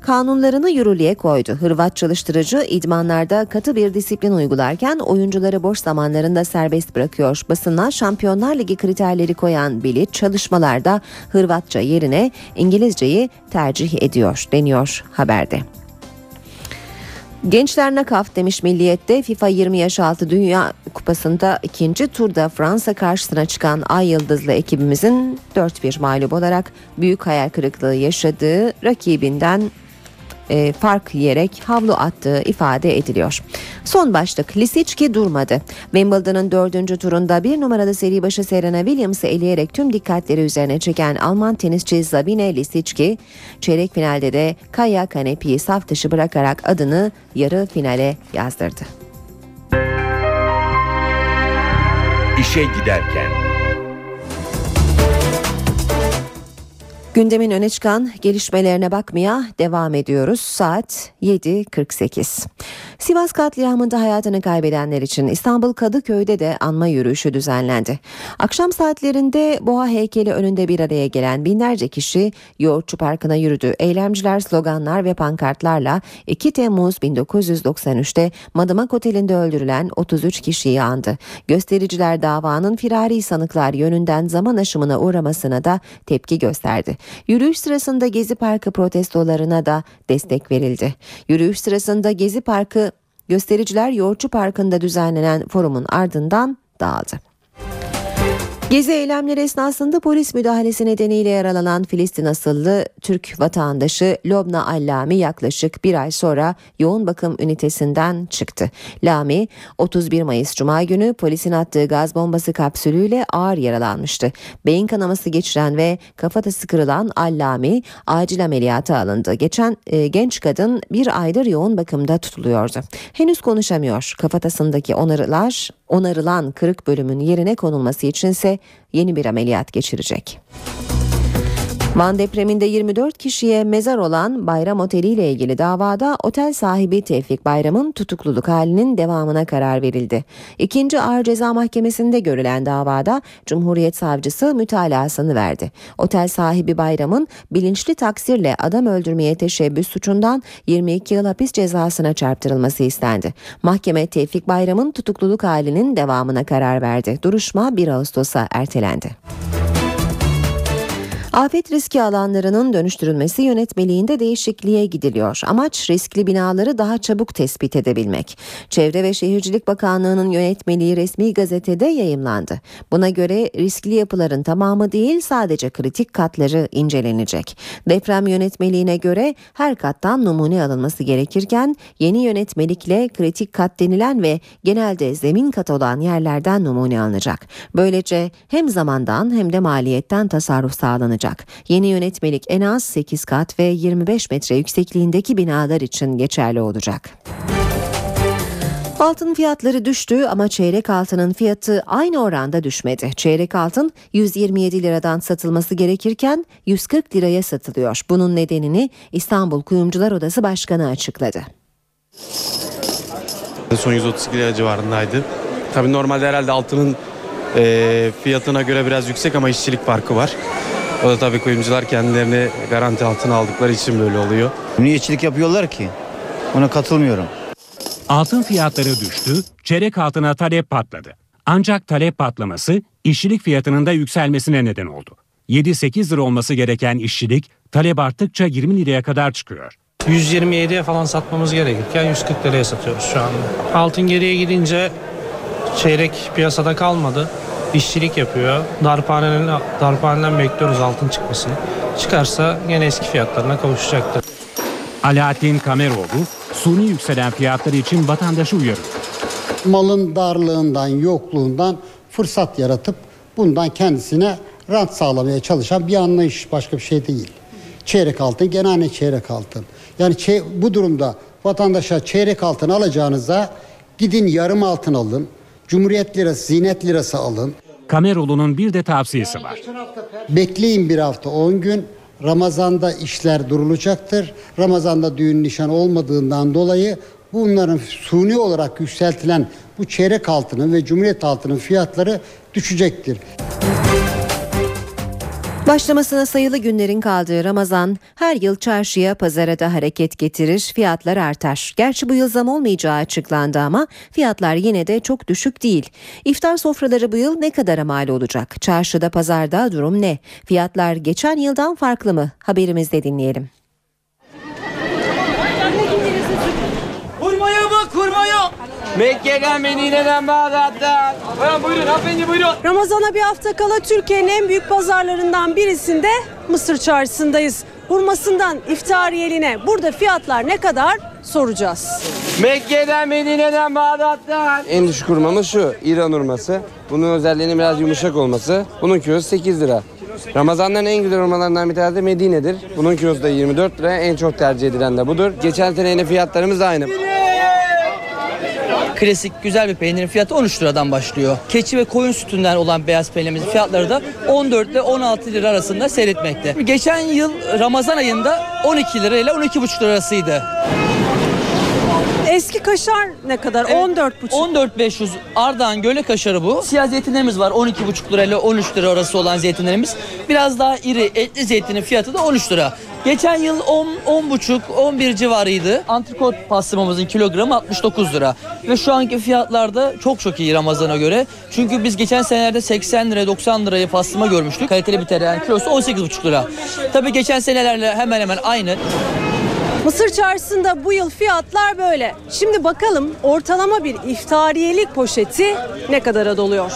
Speaker 2: kanunlarını yürürlüğe koydu. Hırvat çalıştırıcı idmanlarda katı bir disiplin uygularken oyuncuları boş zamanlarında serbest bırakıyor. Basına Şampiyonlar Ligi kriterleri koyan Bilic çalışmalarda Hırvatça yerine İngilizceyi tercih ediyor deniyor haberde. Gençler nakaf demiş Milliyet'te FIFA 20 yaş altı Dünya Kupası'nda ikinci turda Fransa karşısına çıkan Ay Yıldızlı ekibimizin 4-1 mağlup olarak büyük hayal kırıklığı yaşadığı rakibinden e, fark yiyerek havlu attığı ifade ediliyor. Son başlık Lisicki durmadı. Wimbledon'ın dördüncü turunda bir numaralı seri başı Serena Williams'ı eleyerek tüm dikkatleri üzerine çeken Alman tenisçi Sabine Lisicki çeyrek finalde de Kaya Kanepi'yi saf dışı bırakarak adını yarı finale yazdırdı.
Speaker 1: İşe giderken.
Speaker 2: Gündemin öne çıkan gelişmelerine bakmaya devam ediyoruz. Saat 7.48. Sivas katliamında hayatını kaybedenler için İstanbul Kadıköy'de de anma yürüyüşü düzenlendi. Akşam saatlerinde Boğa heykeli önünde bir araya gelen binlerce kişi Yoğurtçu Parkı'na yürüdü. Eylemciler sloganlar ve pankartlarla 2 Temmuz 1993'te Madımak Oteli'nde öldürülen 33 kişiyi andı. Göstericiler davanın firari sanıklar yönünden zaman aşımına uğramasına da tepki gösterdi. Yürüyüş sırasında Gezi Parkı protestolarına da destek verildi. Yürüyüş sırasında Gezi Parkı göstericiler Yoğurtçu Parkı'nda düzenlenen forumun ardından dağıldı. Gezi eylemleri esnasında polis müdahalesi nedeniyle yaralanan Filistin asıllı Türk vatandaşı Lobna Allami yaklaşık bir ay sonra yoğun bakım ünitesinden çıktı. Lami 31 Mayıs Cuma günü polisin attığı gaz bombası kapsülüyle ağır yaralanmıştı. Beyin kanaması geçiren ve kafatası kırılan Allami acil ameliyata alındı. Geçen e, genç kadın bir aydır yoğun bakımda tutuluyordu. Henüz konuşamıyor. Kafatasındaki onarılar onarılan kırık bölümün yerine konulması içinse yeni bir ameliyat geçirecek. Van depreminde 24 kişiye mezar olan Bayram Oteli ile ilgili davada otel sahibi Tevfik Bayram'ın tutukluluk halinin devamına karar verildi. İkinci Ağır Ceza Mahkemesi'nde görülen davada Cumhuriyet Savcısı mütalasını verdi. Otel sahibi Bayram'ın bilinçli taksirle adam öldürmeye teşebbüs suçundan 22 yıl hapis cezasına çarptırılması istendi. Mahkeme Tevfik Bayram'ın tutukluluk halinin devamına karar verdi. Duruşma 1 Ağustos'a ertelendi. Afet riski alanlarının dönüştürülmesi yönetmeliğinde değişikliğe gidiliyor. Amaç riskli binaları daha çabuk tespit edebilmek. Çevre ve Şehircilik Bakanlığı'nın yönetmeliği resmi gazetede yayımlandı. Buna göre riskli yapıların tamamı değil sadece kritik katları incelenecek. Deprem yönetmeliğine göre her kattan numune alınması gerekirken yeni yönetmelikle kritik kat denilen ve genelde zemin kat olan yerlerden numune alınacak. Böylece hem zamandan hem de maliyetten tasarruf sağlanacak. Yeni yönetmelik en az 8 kat ve 25 metre yüksekliğindeki binalar için geçerli olacak. Altın fiyatları düştü ama çeyrek altının fiyatı aynı oranda düşmedi. Çeyrek altın 127 liradan satılması gerekirken 140 liraya satılıyor. Bunun nedenini İstanbul Kuyumcular Odası Başkanı açıkladı.
Speaker 10: Son 132 lira civarındaydı. Tabii normalde herhalde altının e, fiyatına göre biraz yüksek ama işçilik farkı var. O da tabii kuyumcular kendilerini garanti altına aldıkları için böyle oluyor.
Speaker 11: Niye işçilik yapıyorlar ki? Ona katılmıyorum.
Speaker 8: Altın fiyatları düştü, çeyrek altına talep patladı. Ancak talep patlaması işçilik fiyatının da yükselmesine neden oldu. 7-8 lira olması gereken işçilik talep arttıkça 20 liraya kadar çıkıyor.
Speaker 12: 127'ye falan satmamız gerekirken 140 liraya satıyoruz şu anda. Altın geriye gidince çeyrek piyasada kalmadı. İşçilik yapıyor. Darphaneden, darphaneden bekliyoruz altın çıkmasını. Çıkarsa yine eski fiyatlarına kavuşacaktır.
Speaker 8: Alaaddin Kameroğlu, suni yükselen fiyatlar için vatandaşı uyarıyor.
Speaker 13: Malın darlığından, yokluğundan fırsat yaratıp bundan kendisine rant sağlamaya çalışan bir anlayış başka bir şey değil. Çeyrek altın gene aynı çeyrek altın. Yani bu durumda vatandaşa çeyrek altın alacağınıza gidin yarım altın alın. Cumhuriyet lirası, zinet lirası alın.
Speaker 8: Kameroğlu'nun bir de tavsiyesi var.
Speaker 13: Bekleyin bir hafta 10 gün. Ramazanda işler durulacaktır. Ramazanda düğün nişan olmadığından dolayı bunların suni olarak yükseltilen bu çeyrek altının ve cumhuriyet altının fiyatları düşecektir.
Speaker 2: Başlamasına sayılı günlerin kaldığı Ramazan her yıl çarşıya pazara da hareket getirir, fiyatlar artar. Gerçi bu yıl zam olmayacağı açıklandı ama fiyatlar yine de çok düşük değil. İftar sofraları bu yıl ne kadar mal olacak? Çarşıda pazarda durum ne? Fiyatlar geçen yıldan farklı mı? Haberimizde dinleyelim.
Speaker 14: Kurmaya bak kurmaya. Mekke'den Medine'den Bağdat'tan. Buyurun buyurun hanımefendi buyurun.
Speaker 15: Ramazana bir hafta kala Türkiye'nin en büyük pazarlarından birisinde Mısır Çarşısı'ndayız. Hurmasından iftariyeline burada fiyatlar ne kadar soracağız.
Speaker 14: Mekke'den Medine'den Bağdat'tan. En düşük hurmamız şu İran hurması. Bunun özelliğinin biraz yumuşak olması. Bunun kilosu 8 lira. Ramazanların en güzel hurmalarından bir tanesi de Medine'dir. Bunun kilosu da 24 lira. En çok tercih edilen de budur. Geçen seneyle fiyatlarımız aynı.
Speaker 16: Klasik güzel bir peynirin fiyatı 13 liradan başlıyor. Keçi ve koyun sütünden olan beyaz peynirimizin fiyatları da 14 ile 16 lira arasında seyretmekte. Geçen yıl Ramazan ayında 12 lira ile 12,5 lira arasıydı.
Speaker 15: Eski kaşar ne kadar? 14,5.
Speaker 16: 14.500 Ardahan Göle kaşarı bu. Siyah zeytinlerimiz var 12,5 lira ile 13 lira arası olan zeytinlerimiz. Biraz daha iri etli zeytinin fiyatı da 13 lira. Geçen yıl 10 10,5 11 civarıydı. Antrikot pastırmamızın kilogramı 69 lira. Ve şu anki fiyatlarda çok çok iyi Ramazan'a göre. Çünkü biz geçen senelerde 80 lira 90 liraya pastırma görmüştük. Kaliteli bir tereyağın kilosu 18,5 lira. Tabii geçen senelerle hemen hemen aynı.
Speaker 15: Mısır Çarşısı'nda bu yıl fiyatlar böyle. Şimdi bakalım ortalama bir iftariyelik poşeti ne kadara doluyor?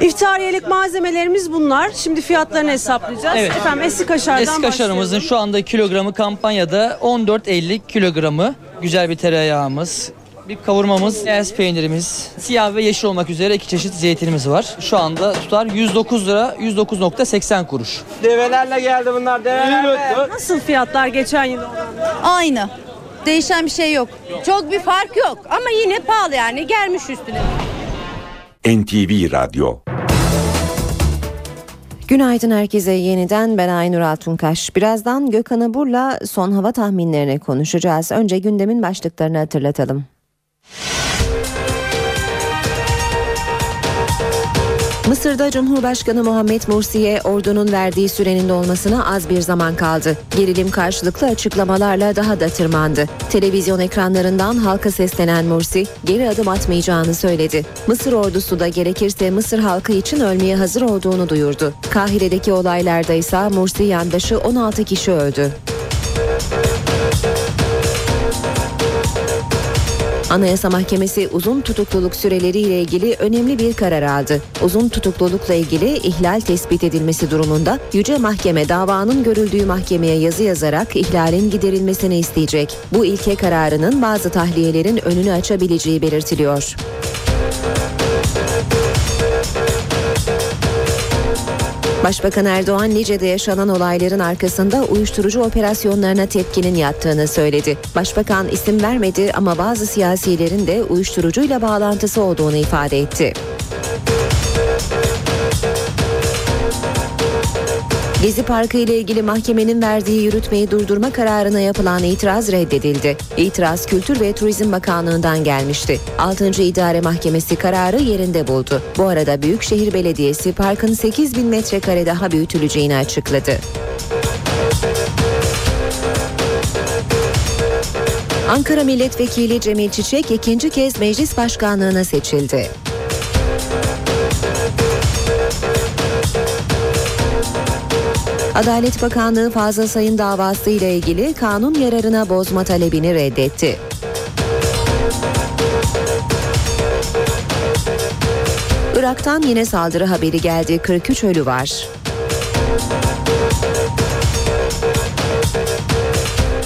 Speaker 15: İftariyelik malzemelerimiz bunlar. Şimdi fiyatlarını hesaplayacağız.
Speaker 16: Evet.
Speaker 15: Efendim eski kaşardan
Speaker 16: Eski kaşarımızın
Speaker 15: başlayalım.
Speaker 16: şu anda kilogramı kampanyada 14.50 kilogramı. Güzel bir tereyağımız. Bir kavurmamız, beyaz peynirimiz, siyah ve yeşil olmak üzere iki çeşit zeytinimiz var. Şu anda tutar 109 lira, 109.80 kuruş.
Speaker 14: Develerle geldi bunlar develerle.
Speaker 15: Nasıl fiyatlar geçen yıl oranla?
Speaker 17: Aynı. Değişen bir şey yok. Çok bir fark yok ama yine pahalı yani gelmiş üstüne.
Speaker 1: NTV Radyo
Speaker 2: Günaydın herkese yeniden ben Aynur Altunkaş. Birazdan Gökhan Abur'la son hava tahminlerini konuşacağız. Önce gündemin başlıklarını hatırlatalım. Mısır'da Cumhurbaşkanı Muhammed Mursi'ye ordunun verdiği sürenin dolmasına az bir zaman kaldı. Gerilim karşılıklı açıklamalarla daha da tırmandı. Televizyon ekranlarından halka seslenen Mursi geri adım atmayacağını söyledi. Mısır ordusu da gerekirse Mısır halkı için ölmeye hazır olduğunu duyurdu. Kahire'deki olaylarda ise Mursi yandaşı 16 kişi öldü. Anayasa Mahkemesi uzun tutukluluk süreleriyle ilgili önemli bir karar aldı. Uzun tutuklulukla ilgili ihlal tespit edilmesi durumunda Yüce Mahkeme davanın görüldüğü mahkemeye yazı yazarak ihlalin giderilmesini isteyecek. Bu ilke kararının bazı tahliyelerin önünü açabileceği belirtiliyor. Başbakan Erdoğan Lice'de yaşanan olayların arkasında uyuşturucu operasyonlarına tepkinin yattığını söyledi. Başbakan isim vermedi ama bazı siyasilerin de uyuşturucuyla bağlantısı olduğunu ifade etti. Gezi Parkı ile ilgili mahkemenin verdiği yürütmeyi durdurma kararına yapılan itiraz reddedildi. İtiraz Kültür ve Turizm Bakanlığı'ndan gelmişti. 6. İdare Mahkemesi kararı yerinde buldu. Bu arada Büyükşehir Belediyesi parkın 8 bin metrekare daha büyütüleceğini açıkladı. Ankara Milletvekili Cemil Çiçek ikinci kez meclis başkanlığına seçildi. Adalet Bakanlığı Fazıl Say'ın davası ile ilgili kanun yararına bozma talebini reddetti. Irak'tan yine saldırı haberi geldi. 43 ölü var.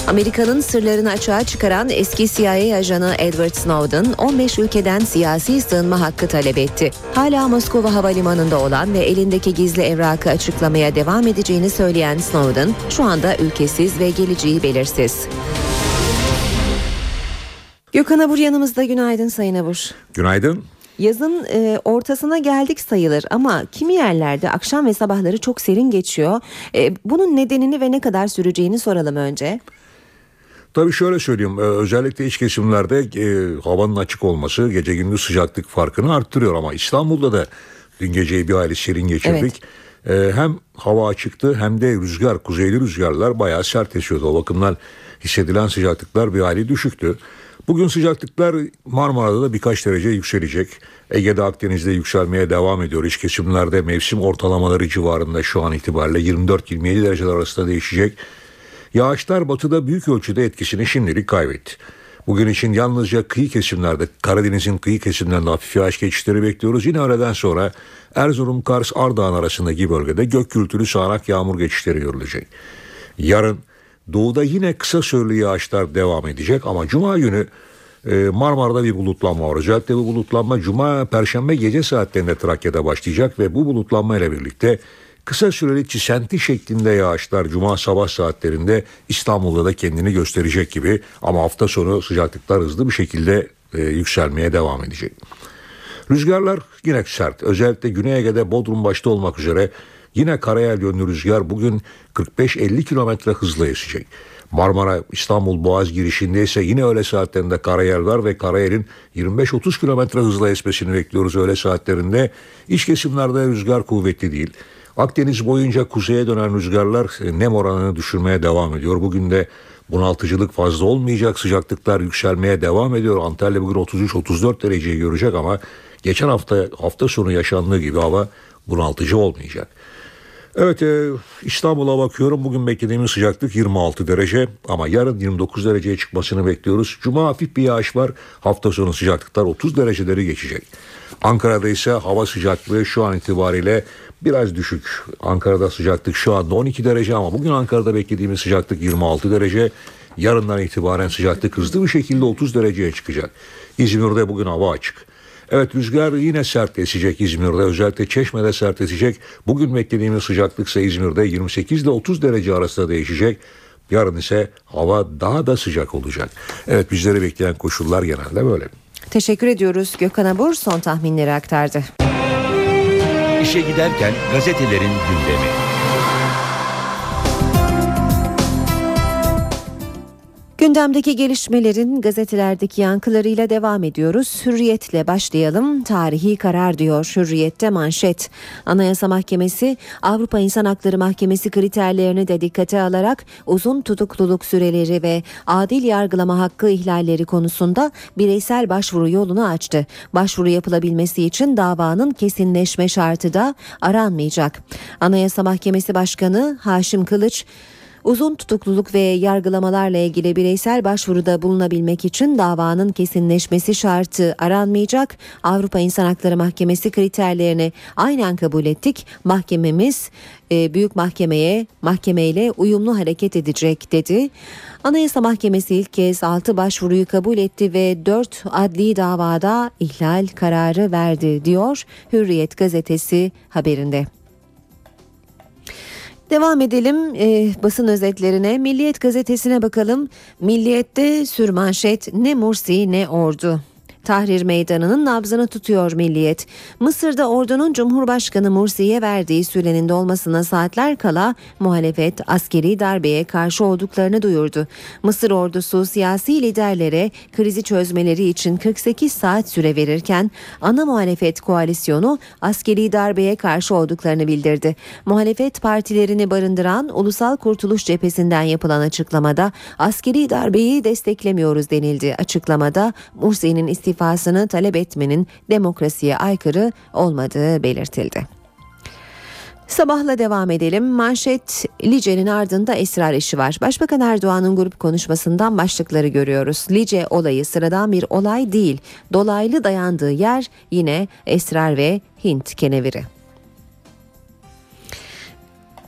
Speaker 2: Amerika'nın sırlarını açığa çıkaran eski CIA ajanı Edward Snowden 15 ülkeden siyasi sığınma hakkı talep etti. Hala Moskova Havalimanı'nda olan ve elindeki gizli evrakı açıklamaya devam edeceğini söyleyen Snowden şu anda ülkesiz ve geleceği belirsiz. Gökhan Abur yanımızda günaydın Sayın Abur.
Speaker 18: Günaydın.
Speaker 2: Yazın e, ortasına geldik sayılır ama kimi yerlerde akşam ve sabahları çok serin geçiyor. E, bunun nedenini ve ne kadar süreceğini soralım önce.
Speaker 18: Tabii şöyle söyleyeyim özellikle iç kesimlerde e, havanın açık olması gece gündüz sıcaklık farkını arttırıyor ama İstanbul'da da dün geceyi bir aile serin geçirdik. Evet. E, hem hava açıktı hem de rüzgar kuzeyli rüzgarlar bayağı sert esiyordu. O bakımdan hissedilen sıcaklıklar bir hali düşüktü. Bugün sıcaklıklar Marmara'da da birkaç derece yükselecek. Ege'de Akdeniz'de yükselmeye devam ediyor. İç kesimlerde mevsim ortalamaları civarında şu an itibariyle 24-27 dereceler arasında değişecek. Yağışlar batıda büyük ölçüde etkisini şimdilik kaybetti. Bugün için yalnızca kıyı kesimlerde Karadeniz'in kıyı kesimlerinde hafif yağış geçişleri bekliyoruz. Yine öğleden sonra Erzurum, Kars, Ardahan arasındaki bölgede gök gürültülü sağanak yağmur geçişleri görülecek. Yarın doğuda yine kısa süreli yağışlar devam edecek ama cuma günü e, Marmara'da bir bulutlanma var. Özellikle bu bulutlanma cuma perşembe gece saatlerinde Trakya'da başlayacak ve bu bulutlanma ile birlikte Kısa süreli çisenti şeklinde yağışlar cuma sabah saatlerinde İstanbul'da da kendini gösterecek gibi ama hafta sonu sıcaklıklar hızlı bir şekilde e, yükselmeye devam edecek. Rüzgarlar yine sert. Özellikle Güney Ege'de Bodrum başta olmak üzere yine karayel yönlü rüzgar bugün 45-50 kilometre hızla esecek. Marmara İstanbul Boğaz girişinde ise yine öğle saatlerinde karayel var ve karayelin 25-30 kilometre hızla esmesini bekliyoruz öğle saatlerinde. İç kesimlerde rüzgar kuvvetli değil. Akdeniz boyunca kuzeye dönen rüzgarlar e, nem oranını düşürmeye devam ediyor. Bugün de bunaltıcılık fazla olmayacak. Sıcaklıklar yükselmeye devam ediyor. Antalya bugün 33-34 dereceyi görecek ama geçen hafta hafta sonu yaşandığı gibi hava bunaltıcı olmayacak. Evet e, İstanbul'a bakıyorum. Bugün beklediğimiz sıcaklık 26 derece ama yarın 29 dereceye çıkmasını bekliyoruz. Cuma hafif bir yağış var. Hafta sonu sıcaklıklar 30 dereceleri geçecek. Ankara'da ise hava sıcaklığı şu an itibariyle biraz düşük. Ankara'da sıcaklık şu anda 12 derece ama bugün Ankara'da beklediğimiz sıcaklık 26 derece. Yarından itibaren sıcaklık hızlı bir şekilde 30 dereceye çıkacak. İzmir'de bugün hava açık. Evet rüzgar yine sert esecek İzmir'de özellikle Çeşme'de sert esecek. Bugün beklediğimiz sıcaklık ise İzmir'de 28 ile 30 derece arasında değişecek. Yarın ise hava daha da sıcak olacak. Evet bizleri bekleyen koşullar genelde böyle.
Speaker 2: Teşekkür ediyoruz. Gökhan Abur son tahminleri aktardı.
Speaker 1: İşe giderken gazetelerin gündemi.
Speaker 2: Gündemdeki gelişmelerin gazetelerdeki yankılarıyla devam ediyoruz. Hürriyetle başlayalım. Tarihi karar diyor Hürriyet'te manşet. Anayasa Mahkemesi Avrupa İnsan Hakları Mahkemesi kriterlerini de dikkate alarak uzun tutukluluk süreleri ve adil yargılama hakkı ihlalleri konusunda bireysel başvuru yolunu açtı. Başvuru yapılabilmesi için davanın kesinleşme şartı da aranmayacak. Anayasa Mahkemesi Başkanı Haşim Kılıç Uzun tutukluluk ve yargılamalarla ilgili bireysel başvuruda bulunabilmek için davanın kesinleşmesi şartı aranmayacak. Avrupa İnsan Hakları Mahkemesi kriterlerini aynen kabul ettik. Mahkememiz e, büyük mahkemeye mahkemeyle uyumlu hareket edecek dedi. Anayasa Mahkemesi ilk kez 6 başvuruyu kabul etti ve 4 adli davada ihlal kararı verdi diyor Hürriyet gazetesi haberinde. Devam edelim e, basın özetlerine. Milliyet gazetesine bakalım. Milliyet'te sürmanşet ne Mursi ne ordu. Tahrir Meydanı'nın nabzını tutuyor Milliyet. Mısır'da ordunun Cumhurbaşkanı Mursi'ye verdiği sürenin dolmasına saatler kala muhalefet askeri darbeye karşı olduklarını duyurdu. Mısır ordusu siyasi liderlere krizi çözmeleri için 48 saat süre verirken ana muhalefet koalisyonu askeri darbeye karşı olduklarını bildirdi. Muhalefet partilerini barındıran Ulusal Kurtuluş Cephesi'nden yapılan açıklamada askeri darbeyi desteklemiyoruz denildi. Açıklamada Mursi'nin istifası istifasını talep etmenin demokrasiye aykırı olmadığı belirtildi. Sabahla devam edelim. Manşet Lice'nin ardında esrar işi var. Başbakan Erdoğan'ın grup konuşmasından başlıkları görüyoruz. Lice olayı sıradan bir olay değil. Dolaylı dayandığı yer yine esrar ve Hint keneviri.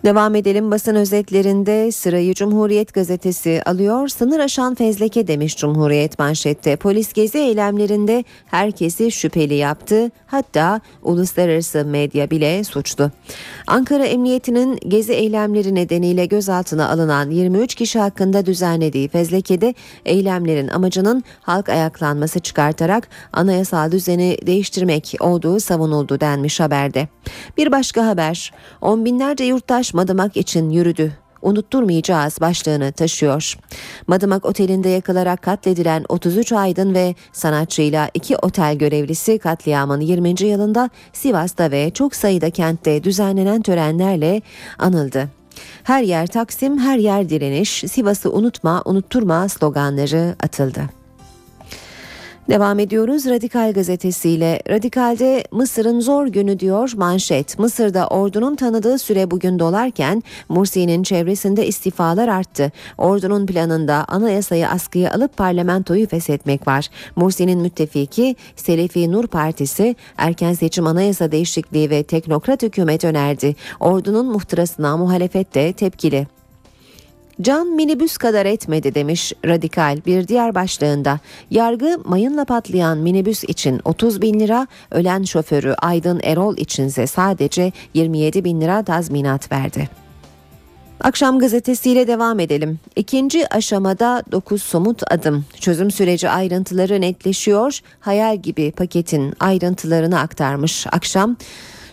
Speaker 2: Devam edelim basın özetlerinde sırayı Cumhuriyet gazetesi alıyor. Sınır aşan fezleke demiş Cumhuriyet manşette. Polis gezi eylemlerinde herkesi şüpheli yaptı. Hatta uluslararası medya bile suçlu. Ankara Emniyeti'nin gezi eylemleri nedeniyle gözaltına alınan 23 kişi hakkında düzenlediği fezlekede eylemlerin amacının halk ayaklanması çıkartarak anayasal düzeni değiştirmek olduğu savunuldu denmiş haberde. Bir başka haber on binlerce yurttaş Madımak için yürüdü unutturmayacağız başlığını taşıyor. Madımak Oteli'nde yakılarak katledilen 33 aydın ve sanatçıyla iki otel görevlisi katliamın 20. yılında Sivas'ta ve çok sayıda kentte düzenlenen törenlerle anıldı. Her yer Taksim, her yer direniş, Sivas'ı unutma, unutturma sloganları atıldı. Devam ediyoruz Radikal gazetesiyle. Radikal'de Mısır'ın zor günü diyor manşet. Mısır'da ordunun tanıdığı süre bugün dolarken Mursi'nin çevresinde istifalar arttı. Ordunun planında anayasayı askıya alıp parlamentoyu feshetmek var. Mursi'nin müttefiki Selefi Nur Partisi erken seçim anayasa değişikliği ve teknokrat hükümet önerdi. Ordunun muhtırasına muhalefet de tepkili. Can minibüs kadar etmedi demiş Radikal bir diğer başlığında. Yargı mayınla patlayan minibüs için 30 bin lira, ölen şoförü Aydın Erol içinse sadece 27 bin lira tazminat verdi. Akşam gazetesiyle devam edelim. İkinci aşamada 9 somut adım. Çözüm süreci ayrıntıları netleşiyor. Hayal gibi paketin ayrıntılarını aktarmış akşam.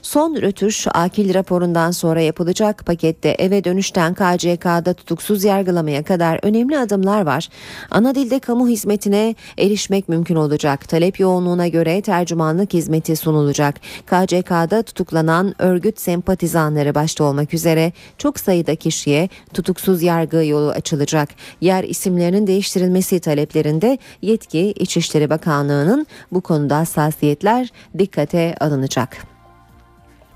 Speaker 2: Son rötuş akil raporundan sonra yapılacak pakette eve dönüşten KCK'da tutuksuz yargılamaya kadar önemli adımlar var. Ana dilde kamu hizmetine erişmek mümkün olacak. Talep yoğunluğuna göre tercümanlık hizmeti sunulacak. KCK'da tutuklanan örgüt sempatizanları başta olmak üzere çok sayıda kişiye tutuksuz yargı yolu açılacak. Yer isimlerinin değiştirilmesi taleplerinde yetki İçişleri Bakanlığı'nın bu konuda hassasiyetler dikkate alınacak.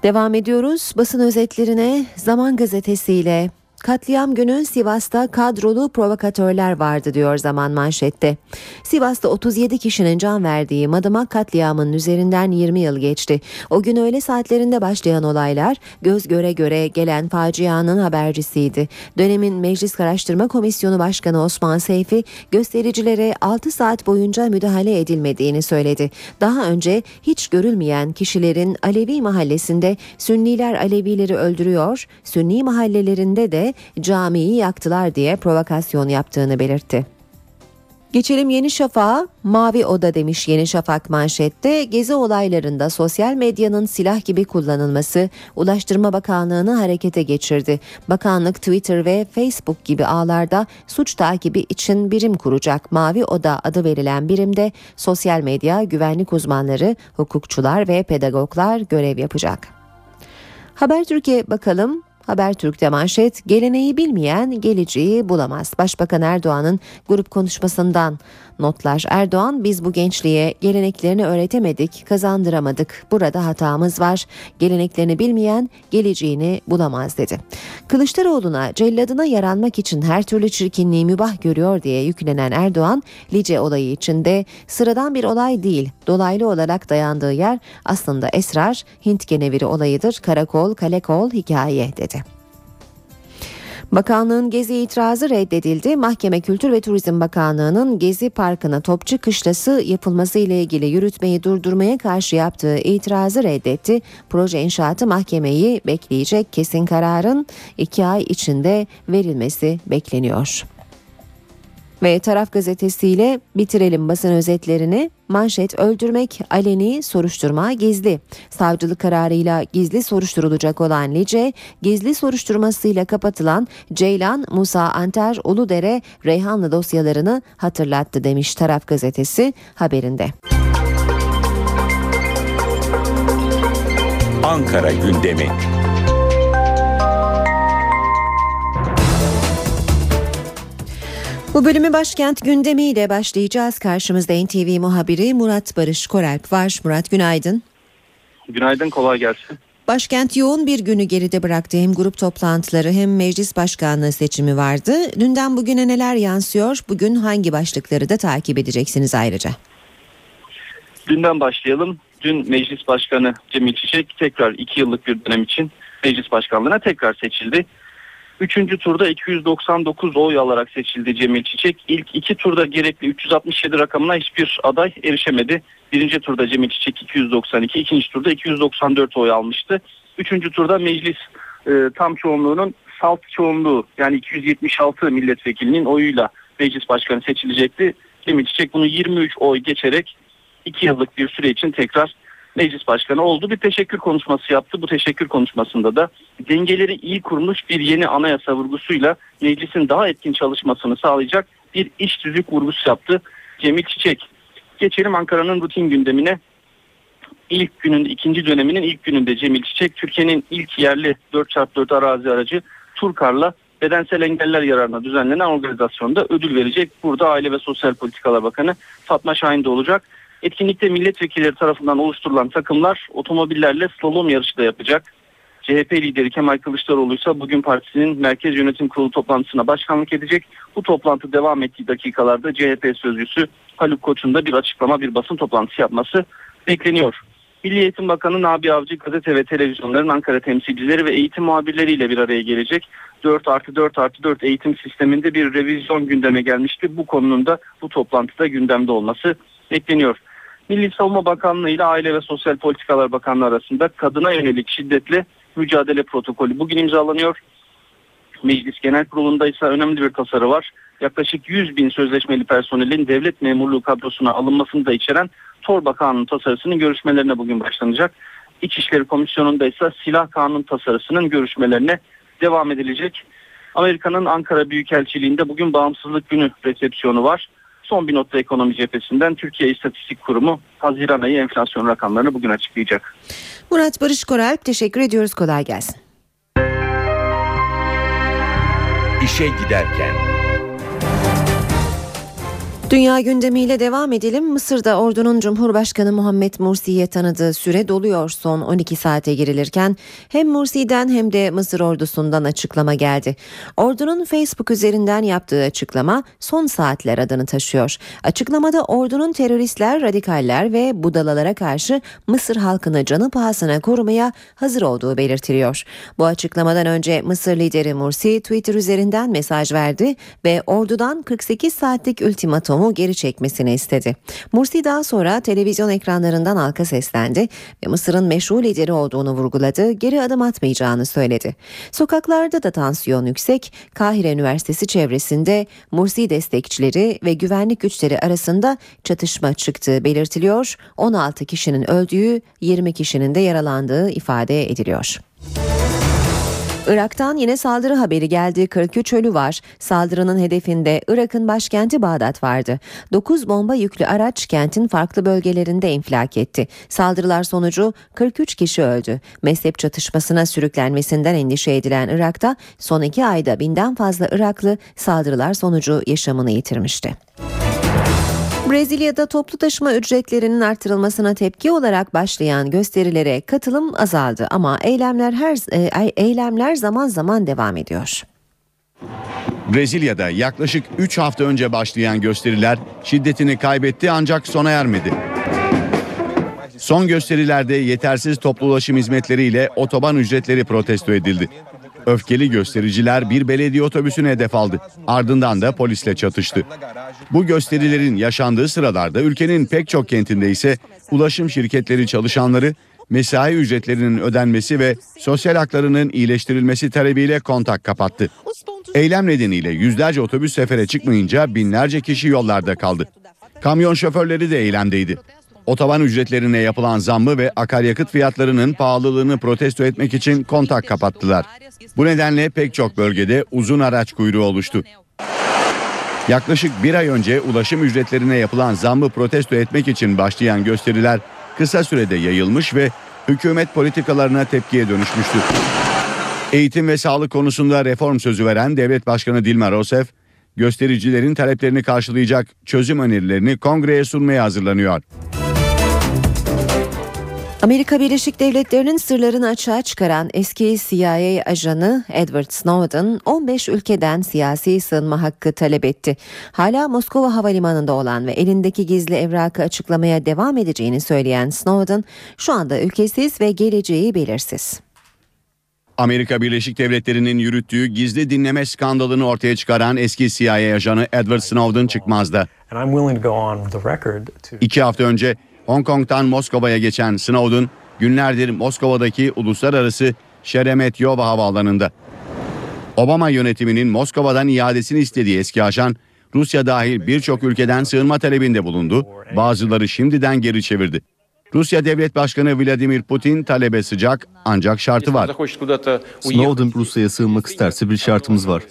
Speaker 2: Devam ediyoruz basın özetlerine Zaman Gazetesi'yle. Katliam günü Sivas'ta kadrolu provokatörler vardı diyor zaman manşette. Sivas'ta 37 kişinin can verdiği Madımak katliamının üzerinden 20 yıl geçti. O gün öğle saatlerinde başlayan olaylar göz göre göre gelen facianın habercisiydi. Dönemin Meclis Araştırma Komisyonu Başkanı Osman Seyfi göstericilere 6 saat boyunca müdahale edilmediğini söyledi. Daha önce hiç görülmeyen kişilerin Alevi mahallesinde Sünniler Alevileri öldürüyor, Sünni mahallelerinde de camiyi yaktılar diye provokasyon yaptığını belirtti. Geçelim Yeni Şafak'a. Mavi Oda demiş Yeni Şafak manşette. Gezi olaylarında sosyal medyanın silah gibi kullanılması Ulaştırma Bakanlığı'nı harekete geçirdi. Bakanlık Twitter ve Facebook gibi ağlarda suç takibi için birim kuracak. Mavi Oda adı verilen birimde sosyal medya, güvenlik uzmanları, hukukçular ve pedagoglar görev yapacak. Haber Türkiye bakalım Habertürk'te manşet geleneği bilmeyen geleceği bulamaz. Başbakan Erdoğan'ın grup konuşmasından notlar. Erdoğan biz bu gençliğe geleneklerini öğretemedik, kazandıramadık. Burada hatamız var. Geleneklerini bilmeyen geleceğini bulamaz dedi. Kılıçdaroğlu'na celladına yaranmak için her türlü çirkinliği mübah görüyor diye yüklenen Erdoğan, Lice olayı içinde sıradan bir olay değil, dolaylı olarak dayandığı yer aslında esrar, Hint keneviri olayıdır, karakol, kalekol hikaye dedi. Bakanlığın Gezi itirazı reddedildi. Mahkeme Kültür ve Turizm Bakanlığı'nın Gezi Parkı'na Topçu Kışlası yapılması ile ilgili yürütmeyi durdurmaya karşı yaptığı itirazı reddetti. Proje inşaatı mahkemeyi bekleyecek kesin kararın iki ay içinde verilmesi bekleniyor. Ve Taraf gazetesiyle bitirelim basın özetlerini. Manşet öldürmek aleni soruşturma gizli. Savcılık kararıyla gizli soruşturulacak olan Lice, gizli soruşturmasıyla kapatılan Ceylan, Musa Anter, Uludere, Reyhanlı dosyalarını hatırlattı demiş Taraf gazetesi haberinde.
Speaker 1: Ankara gündemi.
Speaker 2: Bu bölümü başkent gündemiyle başlayacağız. Karşımızda NTV muhabiri Murat Barış Koralp var. Murat günaydın.
Speaker 19: Günaydın kolay gelsin.
Speaker 2: Başkent yoğun bir günü geride bıraktı. Hem grup toplantıları hem meclis başkanlığı seçimi vardı. Dünden bugüne neler yansıyor? Bugün hangi başlıkları da takip edeceksiniz ayrıca?
Speaker 19: Dünden başlayalım. Dün meclis başkanı Cemil Çiçek tekrar iki yıllık bir dönem için meclis başkanlığına tekrar seçildi. Üçüncü turda 299 oy alarak seçildi Cemil Çiçek. İlk iki turda gerekli 367 rakamına hiçbir aday erişemedi. Birinci turda Cemil Çiçek 292, ikinci turda 294 oy almıştı. Üçüncü turda meclis e, tam çoğunluğunun salt çoğunluğu yani 276 milletvekilinin oyuyla meclis başkanı seçilecekti. Cemil Çiçek bunu 23 oy geçerek 2 yıllık bir süre için tekrar meclis başkanı oldu. Bir teşekkür konuşması yaptı. Bu teşekkür konuşmasında da dengeleri iyi kurmuş bir yeni anayasa vurgusuyla meclisin daha etkin çalışmasını sağlayacak bir iş tüzük vurgusu yaptı Cemil Çiçek. Geçelim Ankara'nın rutin gündemine. İlk günün ikinci döneminin ilk gününde Cemil Çiçek Türkiye'nin ilk yerli 4x4 arazi aracı Turkar'la bedensel engeller yararına düzenlenen organizasyonda ödül verecek. Burada Aile ve Sosyal Politikalar Bakanı Fatma Şahin de olacak. Etkinlikte milletvekilleri tarafından oluşturulan takımlar otomobillerle slalom yarışı da yapacak. CHP lideri Kemal Kılıçdaroğlu ise bugün partisinin Merkez Yönetim Kurulu toplantısına başkanlık edecek. Bu toplantı devam ettiği dakikalarda CHP sözcüsü Haluk Koç'un da bir açıklama bir basın toplantısı yapması bekleniyor. Milli Eğitim Bakanı Nabi Avcı gazete ve televizyonların Ankara temsilcileri ve eğitim muhabirleriyle bir araya gelecek. 4 artı 4 artı 4 eğitim sisteminde bir revizyon gündeme gelmişti. Bu konunun da bu toplantıda gündemde olması bekleniyor. Milli Savunma Bakanlığı ile Aile ve Sosyal Politikalar Bakanlığı arasında kadına yönelik şiddetle mücadele protokolü bugün imzalanıyor. Meclis Genel Kurulu'nda ise önemli bir tasarı var. Yaklaşık 100 bin sözleşmeli personelin devlet memurluğu kadrosuna alınmasını da içeren Torba Kanunu tasarısının görüşmelerine bugün başlanacak. İçişleri Komisyonu'nda ise silah kanun tasarısının görüşmelerine devam edilecek. Amerika'nın Ankara Büyükelçiliği'nde bugün bağımsızlık günü resepsiyonu var. Son bir notta ekonomi cephesinden Türkiye İstatistik Kurumu Haziran ayı enflasyon rakamlarını bugün açıklayacak.
Speaker 2: Murat Barış Koralp teşekkür ediyoruz. Kolay gelsin.
Speaker 1: İşe giderken
Speaker 2: Dünya gündemiyle devam edelim. Mısır'da ordunun Cumhurbaşkanı Muhammed Mursi'ye tanıdığı süre doluyor son 12 saate girilirken hem Mursi'den hem de Mısır ordusundan açıklama geldi. Ordunun Facebook üzerinden yaptığı açıklama son saatler adını taşıyor. Açıklamada ordunun teröristler, radikaller ve budalalara karşı Mısır halkını canı pahasına korumaya hazır olduğu belirtiliyor. Bu açıklamadan önce Mısır lideri Mursi Twitter üzerinden mesaj verdi ve ordudan 48 saatlik ultimatum geri çekmesini istedi. Mursi daha sonra televizyon ekranlarından halka seslendi ve Mısır'ın meşru lideri olduğunu vurguladı, geri adım atmayacağını söyledi. Sokaklarda da tansiyon yüksek, Kahire Üniversitesi çevresinde Mursi destekçileri ve güvenlik güçleri arasında çatışma çıktığı belirtiliyor. 16 kişinin öldüğü, 20 kişinin de yaralandığı ifade ediliyor. Irak'tan yine saldırı haberi geldi. 43 ölü var. Saldırının hedefinde Irak'ın başkenti Bağdat vardı. 9 bomba yüklü araç kentin farklı bölgelerinde infilak etti. Saldırılar sonucu 43 kişi öldü. Mezhep çatışmasına sürüklenmesinden endişe edilen Irak'ta son iki ayda binden fazla Iraklı saldırılar sonucu yaşamını yitirmişti. Brezilya'da toplu taşıma ücretlerinin artırılmasına tepki olarak başlayan gösterilere katılım azaldı ama eylemler her e, eylemler zaman zaman devam ediyor.
Speaker 20: Brezilya'da yaklaşık 3 hafta önce başlayan gösteriler şiddetini kaybetti ancak sona ermedi. Son gösterilerde yetersiz toplu ulaşım hizmetleriyle otoban ücretleri protesto edildi. Öfkeli göstericiler bir belediye otobüsüne hedef aldı. Ardından da polisle çatıştı. Bu gösterilerin yaşandığı sıralarda ülkenin pek çok kentinde ise ulaşım şirketleri çalışanları mesai ücretlerinin ödenmesi ve sosyal haklarının iyileştirilmesi talebiyle kontak kapattı. Eylem nedeniyle yüzlerce otobüs sefere çıkmayınca binlerce kişi yollarda kaldı. Kamyon şoförleri de eylemdeydi. Otoban ücretlerine yapılan zammı ve akaryakıt fiyatlarının pahalılığını protesto etmek için kontak kapattılar. Bu nedenle pek çok bölgede uzun araç kuyruğu oluştu. Yaklaşık bir ay önce ulaşım ücretlerine yapılan zammı protesto etmek için başlayan gösteriler kısa sürede yayılmış ve hükümet politikalarına tepkiye dönüşmüştü. Eğitim ve sağlık konusunda reform sözü veren Devlet Başkanı Dilma Rousseff, göstericilerin taleplerini karşılayacak çözüm önerilerini kongreye sunmaya hazırlanıyor.
Speaker 2: Amerika Birleşik Devletleri'nin sırlarını açığa çıkaran eski CIA ajanı Edward Snowden 15 ülkeden siyasi sığınma hakkı talep etti. Hala Moskova Havalimanı'nda olan ve elindeki gizli evrakı açıklamaya devam edeceğini söyleyen Snowden şu anda ülkesiz ve geleceği belirsiz.
Speaker 20: Amerika Birleşik Devletleri'nin yürüttüğü gizli dinleme skandalını ortaya çıkaran eski CIA ajanı Edward Snowden çıkmazdı. İki hafta önce Hong Kong'tan Moskova'ya geçen Snowden günlerdir Moskova'daki uluslararası Şeremetyevo havaalanında. Obama yönetiminin Moskova'dan iadesini istediği eski ajan Rusya dahil birçok ülkeden sığınma talebinde bulundu. Bazıları şimdiden geri çevirdi. Rusya Devlet Başkanı Vladimir Putin talebe sıcak ancak şartı var.
Speaker 5: Snowden Rusya'ya sığınmak isterse bir şartımız var.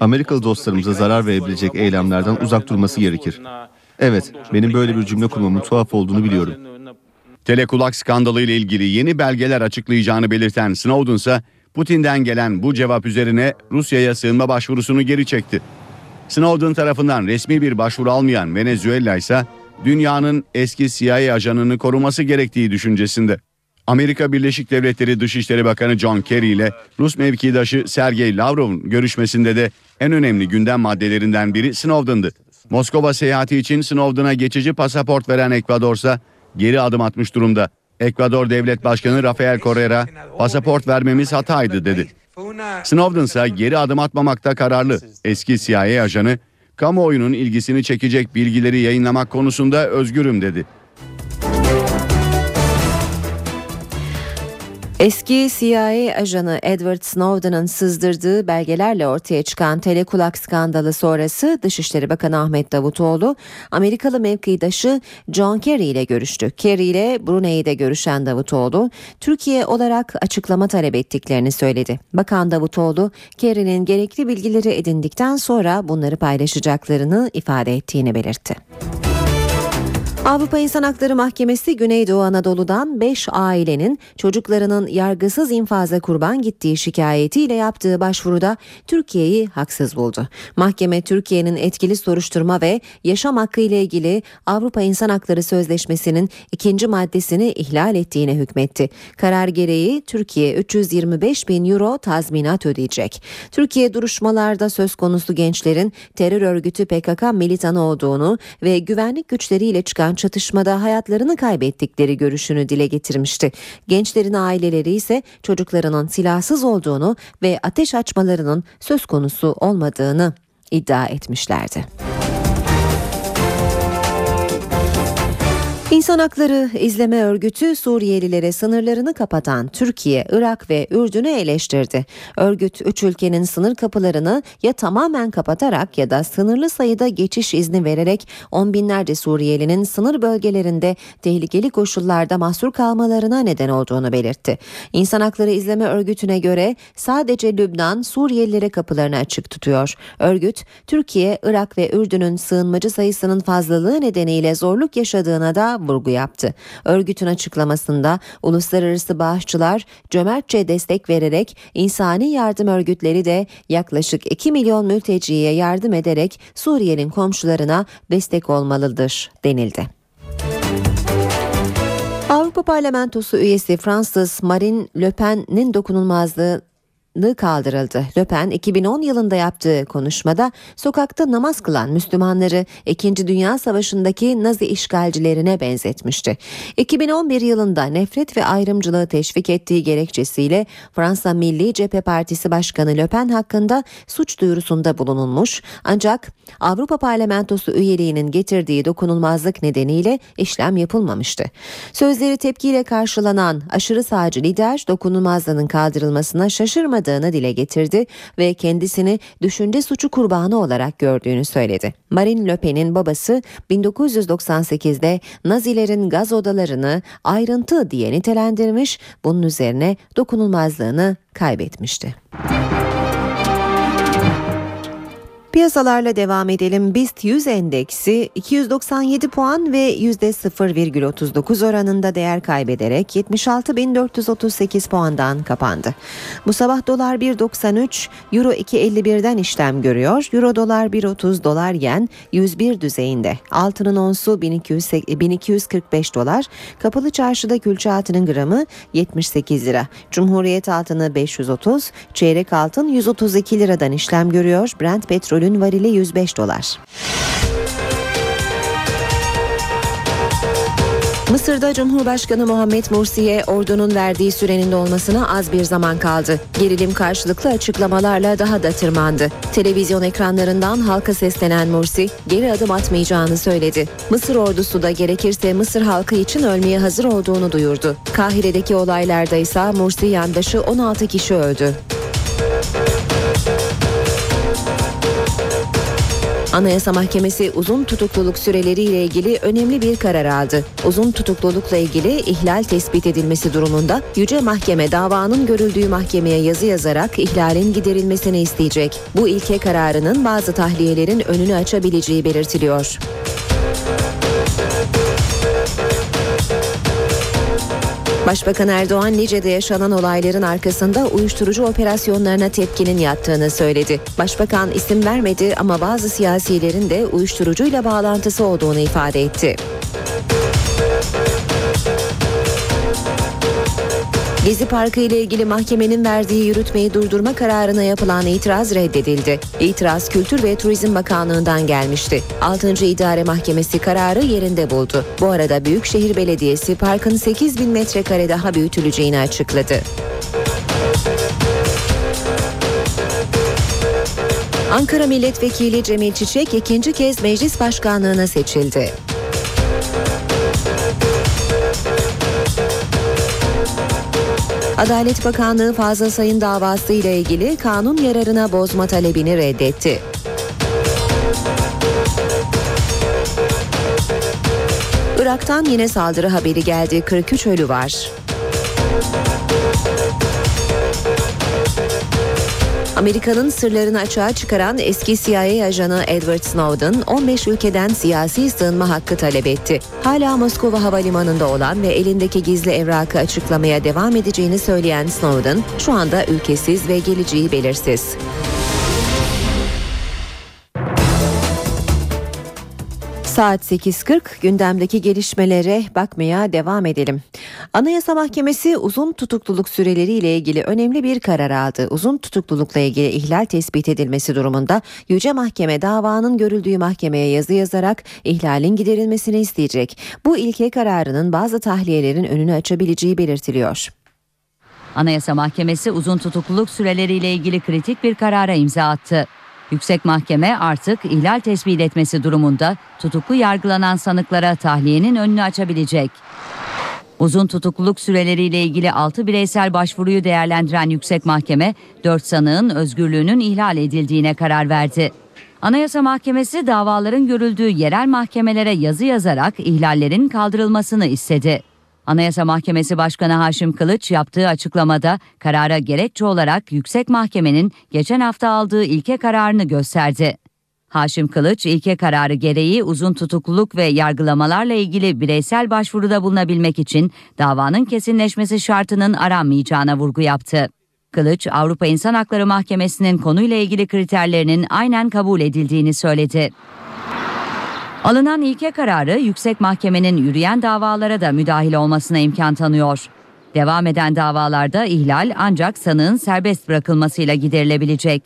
Speaker 5: Amerikalı dostlarımıza zarar verebilecek eylemlerden uzak durması gerekir. Evet, benim böyle bir cümle kurmamın tuhaf olduğunu biliyorum.
Speaker 20: Telekulak skandalı ile ilgili yeni belgeler açıklayacağını belirten Snowden ise Putin'den gelen bu cevap üzerine Rusya'ya sığınma başvurusunu geri çekti. Snowden tarafından resmi bir başvuru almayan Venezuela ise dünyanın eski CIA ajanını koruması gerektiği düşüncesinde. Amerika Birleşik Devletleri Dışişleri Bakanı John Kerry ile Rus mevkidaşı Sergey Lavrov'un görüşmesinde de en önemli gündem maddelerinden biri Snowden'dı. Moskova seyahati için Snowden'a geçici pasaport veren Ekvador ise geri adım atmış durumda. Ekvador Devlet Başkanı Rafael Correa pasaport vermemiz hataydı dedi. Snowden ise geri adım atmamakta kararlı. Eski CIA ajanı kamuoyunun ilgisini çekecek bilgileri yayınlamak konusunda özgürüm dedi.
Speaker 2: Eski CIA ajanı Edward Snowden'ın sızdırdığı belgelerle ortaya çıkan telekulak skandalı sonrası Dışişleri Bakanı Ahmet Davutoğlu Amerikalı mevkidaşı John Kerry ile görüştü. Kerry ile Brunei'de görüşen Davutoğlu Türkiye olarak açıklama talep ettiklerini söyledi. Bakan Davutoğlu Kerry'nin gerekli bilgileri edindikten sonra bunları paylaşacaklarını ifade ettiğini belirtti. Avrupa İnsan Hakları Mahkemesi Güneydoğu Anadolu'dan 5 ailenin çocuklarının yargısız infaza kurban gittiği şikayetiyle yaptığı başvuruda Türkiye'yi haksız buldu. Mahkeme Türkiye'nin etkili soruşturma ve yaşam hakkı ile ilgili Avrupa İnsan Hakları Sözleşmesi'nin ikinci maddesini ihlal ettiğine hükmetti. Karar gereği Türkiye 325 bin euro tazminat ödeyecek. Türkiye duruşmalarda söz konusu gençlerin terör örgütü PKK militanı olduğunu ve güvenlik güçleriyle çıkan çatışmada hayatlarını kaybettikleri görüşünü dile getirmişti. Gençlerin aileleri ise çocuklarının silahsız olduğunu ve ateş açmalarının söz konusu olmadığını iddia etmişlerdi. İnsan Hakları İzleme Örgütü Suriyelilere sınırlarını kapatan Türkiye, Irak ve Ürdün'ü eleştirdi. Örgüt üç ülkenin sınır kapılarını ya tamamen kapatarak ya da sınırlı sayıda geçiş izni vererek on binlerce Suriyelinin sınır bölgelerinde tehlikeli koşullarda mahsur kalmalarına neden olduğunu belirtti. İnsan Hakları İzleme Örgütü'ne göre sadece Lübnan Suriyelilere kapılarını açık tutuyor. Örgüt, Türkiye, Irak ve Ürdün'ün sığınmacı sayısının fazlalığı nedeniyle zorluk yaşadığına da vurgu yaptı. Örgütün açıklamasında uluslararası bağışçılar cömertçe destek vererek insani yardım örgütleri de yaklaşık 2 milyon mülteciye yardım ederek Suriye'nin komşularına destek olmalıdır denildi. Avrupa Parlamentosu üyesi Fransız Marine Le Pen'in dokunulmazlığı kaldırıldı. Le Pen 2010 yılında yaptığı konuşmada sokakta namaz kılan Müslümanları 2. Dünya Savaşı'ndaki Nazi işgalcilerine benzetmişti. 2011 yılında nefret ve ayrımcılığı teşvik ettiği gerekçesiyle Fransa Milli Cephe Partisi Başkanı Le Pen hakkında suç duyurusunda bulunulmuş ancak Avrupa Parlamentosu üyeliğinin getirdiği dokunulmazlık nedeniyle işlem yapılmamıştı. Sözleri tepkiyle karşılanan aşırı sağcı lider dokunulmazlığının kaldırılmasına şaşırmadı olmadığını dile getirdi ve kendisini düşünce suçu kurbanı olarak gördüğünü söyledi. Marine Le Pen'in babası 1998'de Nazilerin gaz odalarını ayrıntı diye nitelendirmiş, bunun üzerine dokunulmazlığını kaybetmişti. Piyasalarla devam edelim. BIST 100 endeksi 297 puan ve %0,39 oranında değer kaybederek 76.438 puandan kapandı. Bu sabah dolar 1.93, euro 2.51'den işlem görüyor. Euro dolar 1.30, dolar yen 101 düzeyinde. Altının onsu 1200, 1245 dolar. Kapalı çarşıda külçe altının gramı 78 lira. Cumhuriyet altını 530, çeyrek altın 132 liradan işlem görüyor. Brent petrol petrolün varili 105 dolar. Mısır'da Cumhurbaşkanı Muhammed Mursi'ye ordunun verdiği sürenin dolmasına az bir zaman kaldı. Gerilim karşılıklı açıklamalarla daha da tırmandı. Televizyon ekranlarından halka seslenen Mursi geri adım atmayacağını söyledi. Mısır ordusu da gerekirse Mısır halkı için ölmeye hazır olduğunu duyurdu. Kahire'deki olaylarda ise Mursi yandaşı 16 kişi öldü. Anayasa Mahkemesi uzun tutukluluk süreleriyle ilgili önemli bir karar aldı. Uzun tutuklulukla ilgili ihlal tespit edilmesi durumunda Yüce Mahkeme davanın görüldüğü mahkemeye yazı yazarak ihlalin giderilmesini isteyecek. Bu ilke kararının bazı tahliyelerin önünü açabileceği belirtiliyor. Başbakan Erdoğan Lice'de yaşanan olayların arkasında uyuşturucu operasyonlarına tepkinin yattığını söyledi. Başbakan isim vermedi ama bazı siyasilerin de uyuşturucuyla bağlantısı olduğunu ifade etti. Gezi Parkı ile ilgili mahkemenin verdiği yürütmeyi durdurma kararına yapılan itiraz reddedildi. İtiraz Kültür ve Turizm Bakanlığı'ndan gelmişti. 6. İdare Mahkemesi kararı yerinde buldu. Bu arada Büyükşehir Belediyesi parkın 8 bin metrekare daha büyütüleceğini açıkladı. Ankara Milletvekili Cemil Çiçek ikinci kez meclis başkanlığına seçildi. Adalet Bakanlığı Fazıl Sayın davası ile ilgili kanun yararına bozma talebini reddetti. Irak'tan yine saldırı haberi geldi. 43 ölü var. Amerika'nın sırlarını açığa çıkaran eski CIA ajanı Edward Snowden 15 ülkeden siyasi sığınma hakkı talep etti. Hala Moskova havalimanında olan ve elindeki gizli evrakı açıklamaya devam edeceğini söyleyen Snowden şu anda ülkesiz ve geleceği belirsiz. Saat 8.40 gündemdeki gelişmelere bakmaya devam edelim. Anayasa Mahkemesi uzun tutukluluk süreleri ile ilgili önemli bir karar aldı. Uzun tutuklulukla ilgili ihlal tespit edilmesi durumunda Yüce Mahkeme davanın görüldüğü mahkemeye yazı yazarak ihlalin giderilmesini isteyecek. Bu ilke kararının bazı tahliyelerin önünü açabileceği belirtiliyor.
Speaker 4: Anayasa Mahkemesi uzun tutukluluk süreleriyle ilgili kritik bir karara imza attı. Yüksek Mahkeme artık ihlal tespit etmesi durumunda tutuklu yargılanan sanıklara tahliyenin önünü açabilecek. Uzun tutukluluk süreleriyle ilgili 6 bireysel başvuruyu değerlendiren Yüksek Mahkeme 4 sanığın özgürlüğünün ihlal edildiğine karar verdi. Anayasa Mahkemesi davaların görüldüğü yerel mahkemelere yazı yazarak ihlallerin kaldırılmasını istedi. Anayasa Mahkemesi Başkanı Haşim Kılıç yaptığı açıklamada karara gerekçe olarak Yüksek Mahkemenin geçen hafta aldığı ilke kararını gösterdi. Haşim Kılıç ilke kararı gereği uzun tutukluluk ve yargılamalarla ilgili bireysel başvuruda bulunabilmek için davanın kesinleşmesi şartının aranmayacağına vurgu yaptı. Kılıç, Avrupa İnsan Hakları Mahkemesi'nin konuyla ilgili kriterlerinin aynen kabul edildiğini söyledi. Alınan ilke kararı yüksek mahkemenin yürüyen davalara da müdahil olmasına imkan tanıyor. Devam eden davalarda ihlal ancak sanığın serbest bırakılmasıyla giderilebilecek.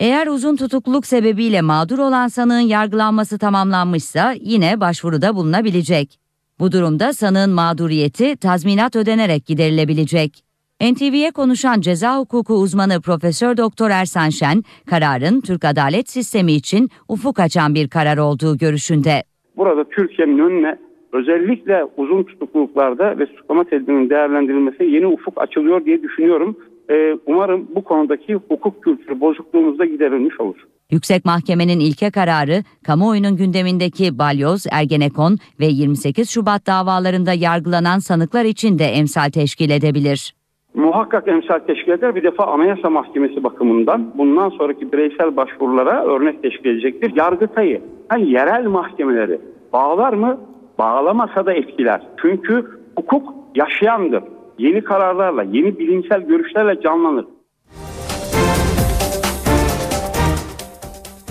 Speaker 4: Eğer uzun tutukluluk sebebiyle mağdur olan sanığın yargılanması tamamlanmışsa yine başvuruda bulunabilecek. Bu durumda sanığın mağduriyeti tazminat ödenerek giderilebilecek. NTV'ye konuşan ceza hukuku uzmanı Profesör Doktor Ersan Şen, kararın Türk adalet sistemi için ufuk açan bir karar olduğu görüşünde.
Speaker 6: Burada Türkiye'nin önüne özellikle uzun tutukluluklarda ve suçlama tedbirinin değerlendirilmesi yeni ufuk açılıyor diye düşünüyorum. Ee, umarım bu konudaki hukuk kültürü bozukluğumuz da giderilmiş olur.
Speaker 4: Yüksek Mahkemenin ilke kararı, kamuoyunun gündemindeki Balyoz, Ergenekon ve 28 Şubat davalarında yargılanan sanıklar için de emsal teşkil edebilir.
Speaker 6: Muhakkak emsal teşkil eder. Bir defa Anayasa Mahkemesi bakımından bundan sonraki bireysel başvurulara örnek teşkil edecektir. Yargıtay'ı, yani yerel mahkemeleri bağlar mı? Bağlamasa da etkiler. Çünkü hukuk yaşayandır. Yeni kararlarla, yeni bilimsel görüşlerle canlanır.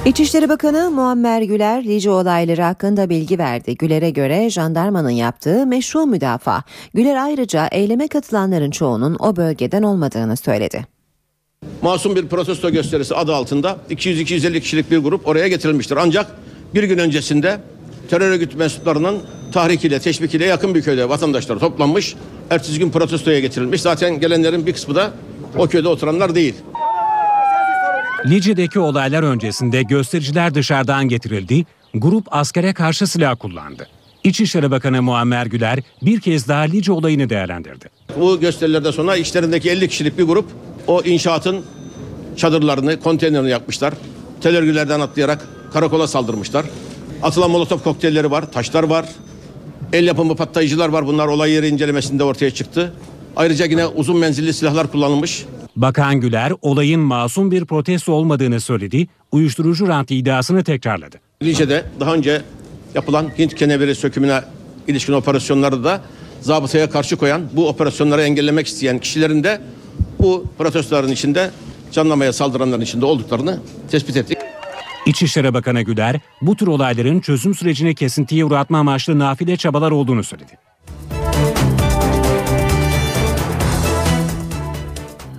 Speaker 2: İçişleri Bakanı Muammer Güler Lice olayları hakkında bilgi verdi. Güler'e göre jandarmanın yaptığı meşru müdafaa. Güler ayrıca eyleme katılanların çoğunun o bölgeden olmadığını söyledi.
Speaker 21: Masum bir protesto gösterisi adı altında 200-250 kişilik bir grup oraya getirilmiştir. Ancak bir gün öncesinde terör örgütü mensuplarının tahrikiyle, teşvikiyle yakın bir köyde vatandaşlar toplanmış. Ertesi gün protestoya getirilmiş. Zaten gelenlerin bir kısmı da o köyde oturanlar değil.
Speaker 8: Lice'deki olaylar öncesinde göstericiler dışarıdan getirildi, grup askere karşı silah kullandı. İçişleri Bakanı Muammer Güler bir kez daha Lice olayını değerlendirdi.
Speaker 21: Bu gösterilerden sonra içlerindeki 50 kişilik bir grup o inşaatın çadırlarını, konteynerini yapmışlar. Tel örgülerden atlayarak karakola saldırmışlar. Atılan molotof kokteylleri var, taşlar var. El yapımı patlayıcılar var. Bunlar olay yeri incelemesinde ortaya çıktı. Ayrıca yine uzun menzilli silahlar kullanılmış.
Speaker 8: Bakan Güler olayın masum bir protesto olmadığını söyledi, uyuşturucu rant iddiasını tekrarladı.
Speaker 21: Lice'de daha önce yapılan Hint keneveri sökümüne ilişkin operasyonlarda da zabıtaya karşı koyan, bu operasyonları engellemek isteyen kişilerin de bu protestoların içinde canlamaya saldıranların içinde olduklarını tespit ettik.
Speaker 8: İçişleri Bakanı Güler bu tür olayların çözüm sürecini kesintiye uğratma amaçlı nafile çabalar olduğunu söyledi.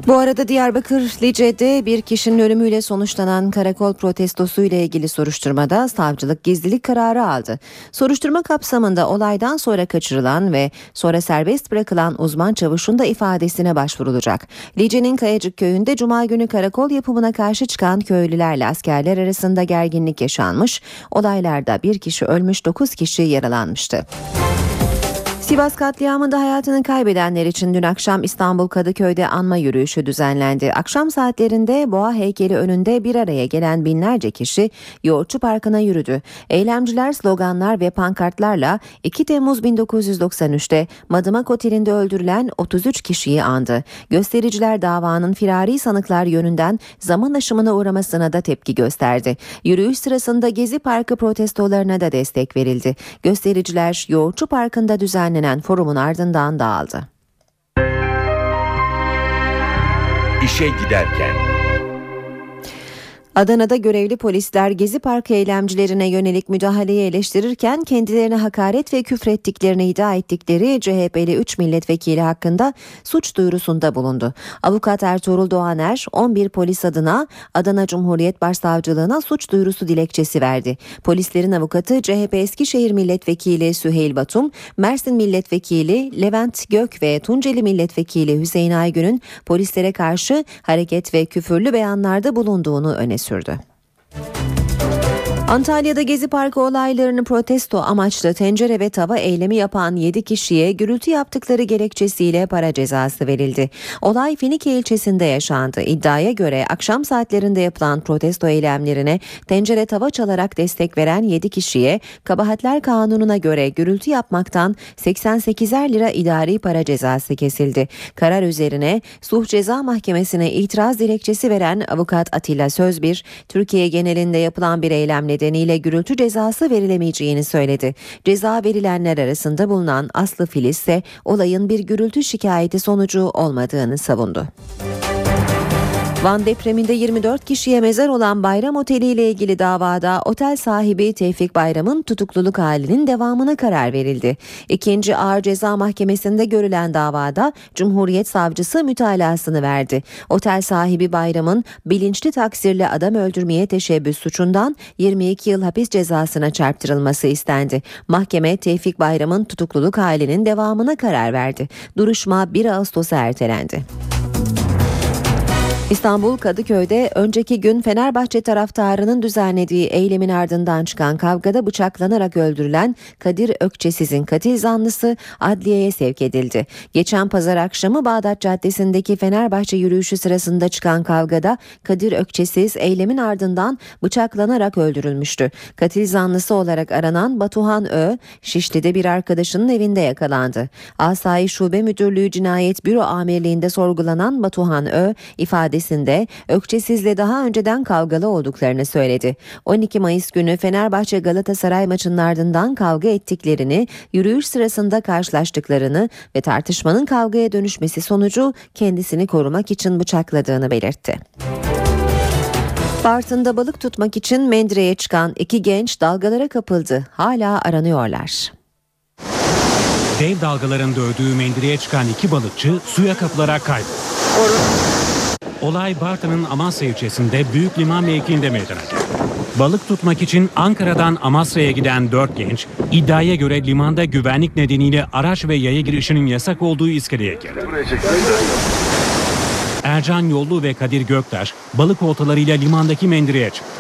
Speaker 2: Bu arada Diyarbakır Lice'de bir kişinin ölümüyle sonuçlanan karakol protestosu ile ilgili soruşturmada savcılık gizlilik kararı aldı. Soruşturma kapsamında olaydan sonra kaçırılan ve sonra serbest bırakılan uzman çavuşun da ifadesine başvurulacak. Lice'nin Kayacık köyünde cuma günü karakol yapımına karşı çıkan köylülerle askerler arasında gerginlik yaşanmış. Olaylarda bir kişi ölmüş 9 kişi yaralanmıştı. Sivas katliamında hayatını kaybedenler için dün akşam İstanbul Kadıköy'de anma yürüyüşü düzenlendi. Akşam saatlerinde Boğa heykeli önünde bir araya gelen binlerce kişi Yoğurtçu Parkı'na yürüdü. Eylemciler sloganlar ve pankartlarla 2 Temmuz 1993'te Madımak Oteli'nde öldürülen 33 kişiyi andı. Göstericiler davanın firari sanıklar yönünden zaman aşımına uğramasına da tepki gösterdi. Yürüyüş sırasında Gezi Parkı protestolarına da destek verildi. Göstericiler Yoğurtçu Parkı'nda düzenlenen düzenlenen forumun ardından dağıldı.
Speaker 1: İşe giderken
Speaker 2: Adana'da görevli polisler Gezi Parkı eylemcilerine yönelik müdahaleyi eleştirirken kendilerine hakaret ve küfrettiklerini iddia ettikleri CHP'li 3 milletvekili hakkında suç duyurusunda bulundu. Avukat Ertuğrul Doğaner 11 polis adına Adana Cumhuriyet Başsavcılığına suç duyurusu dilekçesi verdi. Polislerin avukatı CHP Eskişehir Milletvekili Süheyl Batum, Mersin Milletvekili Levent Gök ve Tunceli Milletvekili Hüseyin Aygün'ün polislere karşı hareket ve küfürlü beyanlarda bulunduğunu öne sürdü. Antalya'da Gezi Parkı olaylarını protesto amaçlı tencere ve tava eylemi yapan 7 kişiye gürültü yaptıkları gerekçesiyle para cezası verildi. Olay Finike ilçesinde yaşandı. İddiaya göre akşam saatlerinde yapılan protesto eylemlerine tencere tava çalarak destek veren 7 kişiye kabahatler kanununa göre gürültü yapmaktan 88'er lira idari para cezası kesildi. Karar üzerine Suh Ceza Mahkemesi'ne itiraz dilekçesi veren avukat Atilla Sözbir, Türkiye genelinde yapılan bir eylemle nedeniyle gürültü cezası verilemeyeceğini söyledi. Ceza verilenler arasında bulunan Aslı Filiz ise olayın bir gürültü şikayeti sonucu olmadığını savundu. Van depreminde 24 kişiye mezar olan Bayram Oteli ile ilgili davada otel sahibi Tevfik Bayram'ın tutukluluk halinin devamına karar verildi. İkinci Ağır Ceza Mahkemesi'nde görülen davada Cumhuriyet Savcısı mütalasını verdi. Otel sahibi Bayram'ın bilinçli taksirle adam öldürmeye teşebbüs suçundan 22 yıl hapis cezasına çarptırılması istendi. Mahkeme Tevfik Bayram'ın tutukluluk halinin devamına karar verdi. Duruşma 1 Ağustos'a ertelendi. İstanbul Kadıköy'de önceki gün Fenerbahçe taraftarının düzenlediği eylemin ardından çıkan kavgada bıçaklanarak öldürülen Kadir Ökçesiz'in katil zanlısı adliyeye sevk edildi. Geçen pazar akşamı Bağdat Caddesi'ndeki Fenerbahçe yürüyüşü sırasında çıkan kavgada Kadir Ökçesiz eylemin ardından bıçaklanarak öldürülmüştü. Katil zanlısı olarak aranan Batuhan Ö, Şişli'de bir arkadaşının evinde yakalandı. Asayi Şube Müdürlüğü Cinayet Büro Amirliğinde sorgulanan Batuhan Ö, ifade ifadesinde Ökçesiz'le daha önceden kavgalı olduklarını söyledi. 12 Mayıs günü Fenerbahçe Galatasaray maçının ardından kavga ettiklerini, yürüyüş sırasında karşılaştıklarını ve tartışmanın kavgaya dönüşmesi sonucu kendisini korumak için bıçakladığını belirtti. Bartın'da balık tutmak için Mendire'ye çıkan iki genç dalgalara kapıldı. Hala aranıyorlar.
Speaker 8: Dev dalgaların dövdüğü Mendire'ye çıkan iki balıkçı suya kapılarak kayboldu. Olay Bartın'ın Amasya ilçesinde Büyük Liman mevkiinde meydana geldi. Balık tutmak için Ankara'dan Amasra'ya giden dört genç iddiaya göre limanda güvenlik nedeniyle araç ve yaya girişinin yasak olduğu iskeleye girdi. Ercan Yollu ve Kadir Göktaş balık oltalarıyla limandaki mendireye çıktı.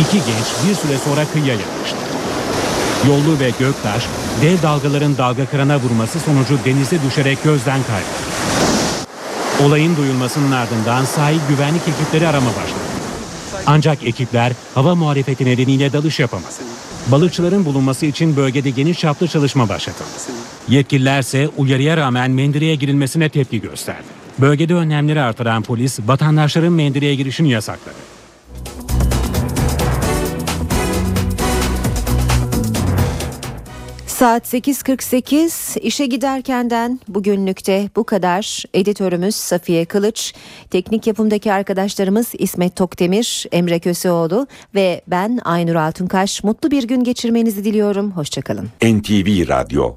Speaker 8: İki genç bir süre sonra kıyıya yaklaştı. Yollu ve Göktaş dev dalgaların dalga kırana vurması sonucu denize düşerek gözden kayboldu. Olayın duyulmasının ardından sahil güvenlik ekipleri arama başladı. Ancak ekipler hava muhalefeti nedeniyle dalış yapamadı. Balıkçıların bulunması için bölgede geniş çaplı çalışma başlatıldı. Yetkililer ise uyarıya rağmen mendireye girilmesine tepki gösterdi. Bölgede önlemleri artıran polis vatandaşların mendireye girişini yasakladı.
Speaker 2: Saat 8.48 işe giderkenden bugünlükte bu kadar. Editörümüz Safiye Kılıç, teknik yapımdaki arkadaşlarımız İsmet Tokdemir, Emre Köseoğlu ve ben Aynur Altunkaş. Mutlu bir gün geçirmenizi diliyorum. Hoşçakalın.
Speaker 1: NTV Radyo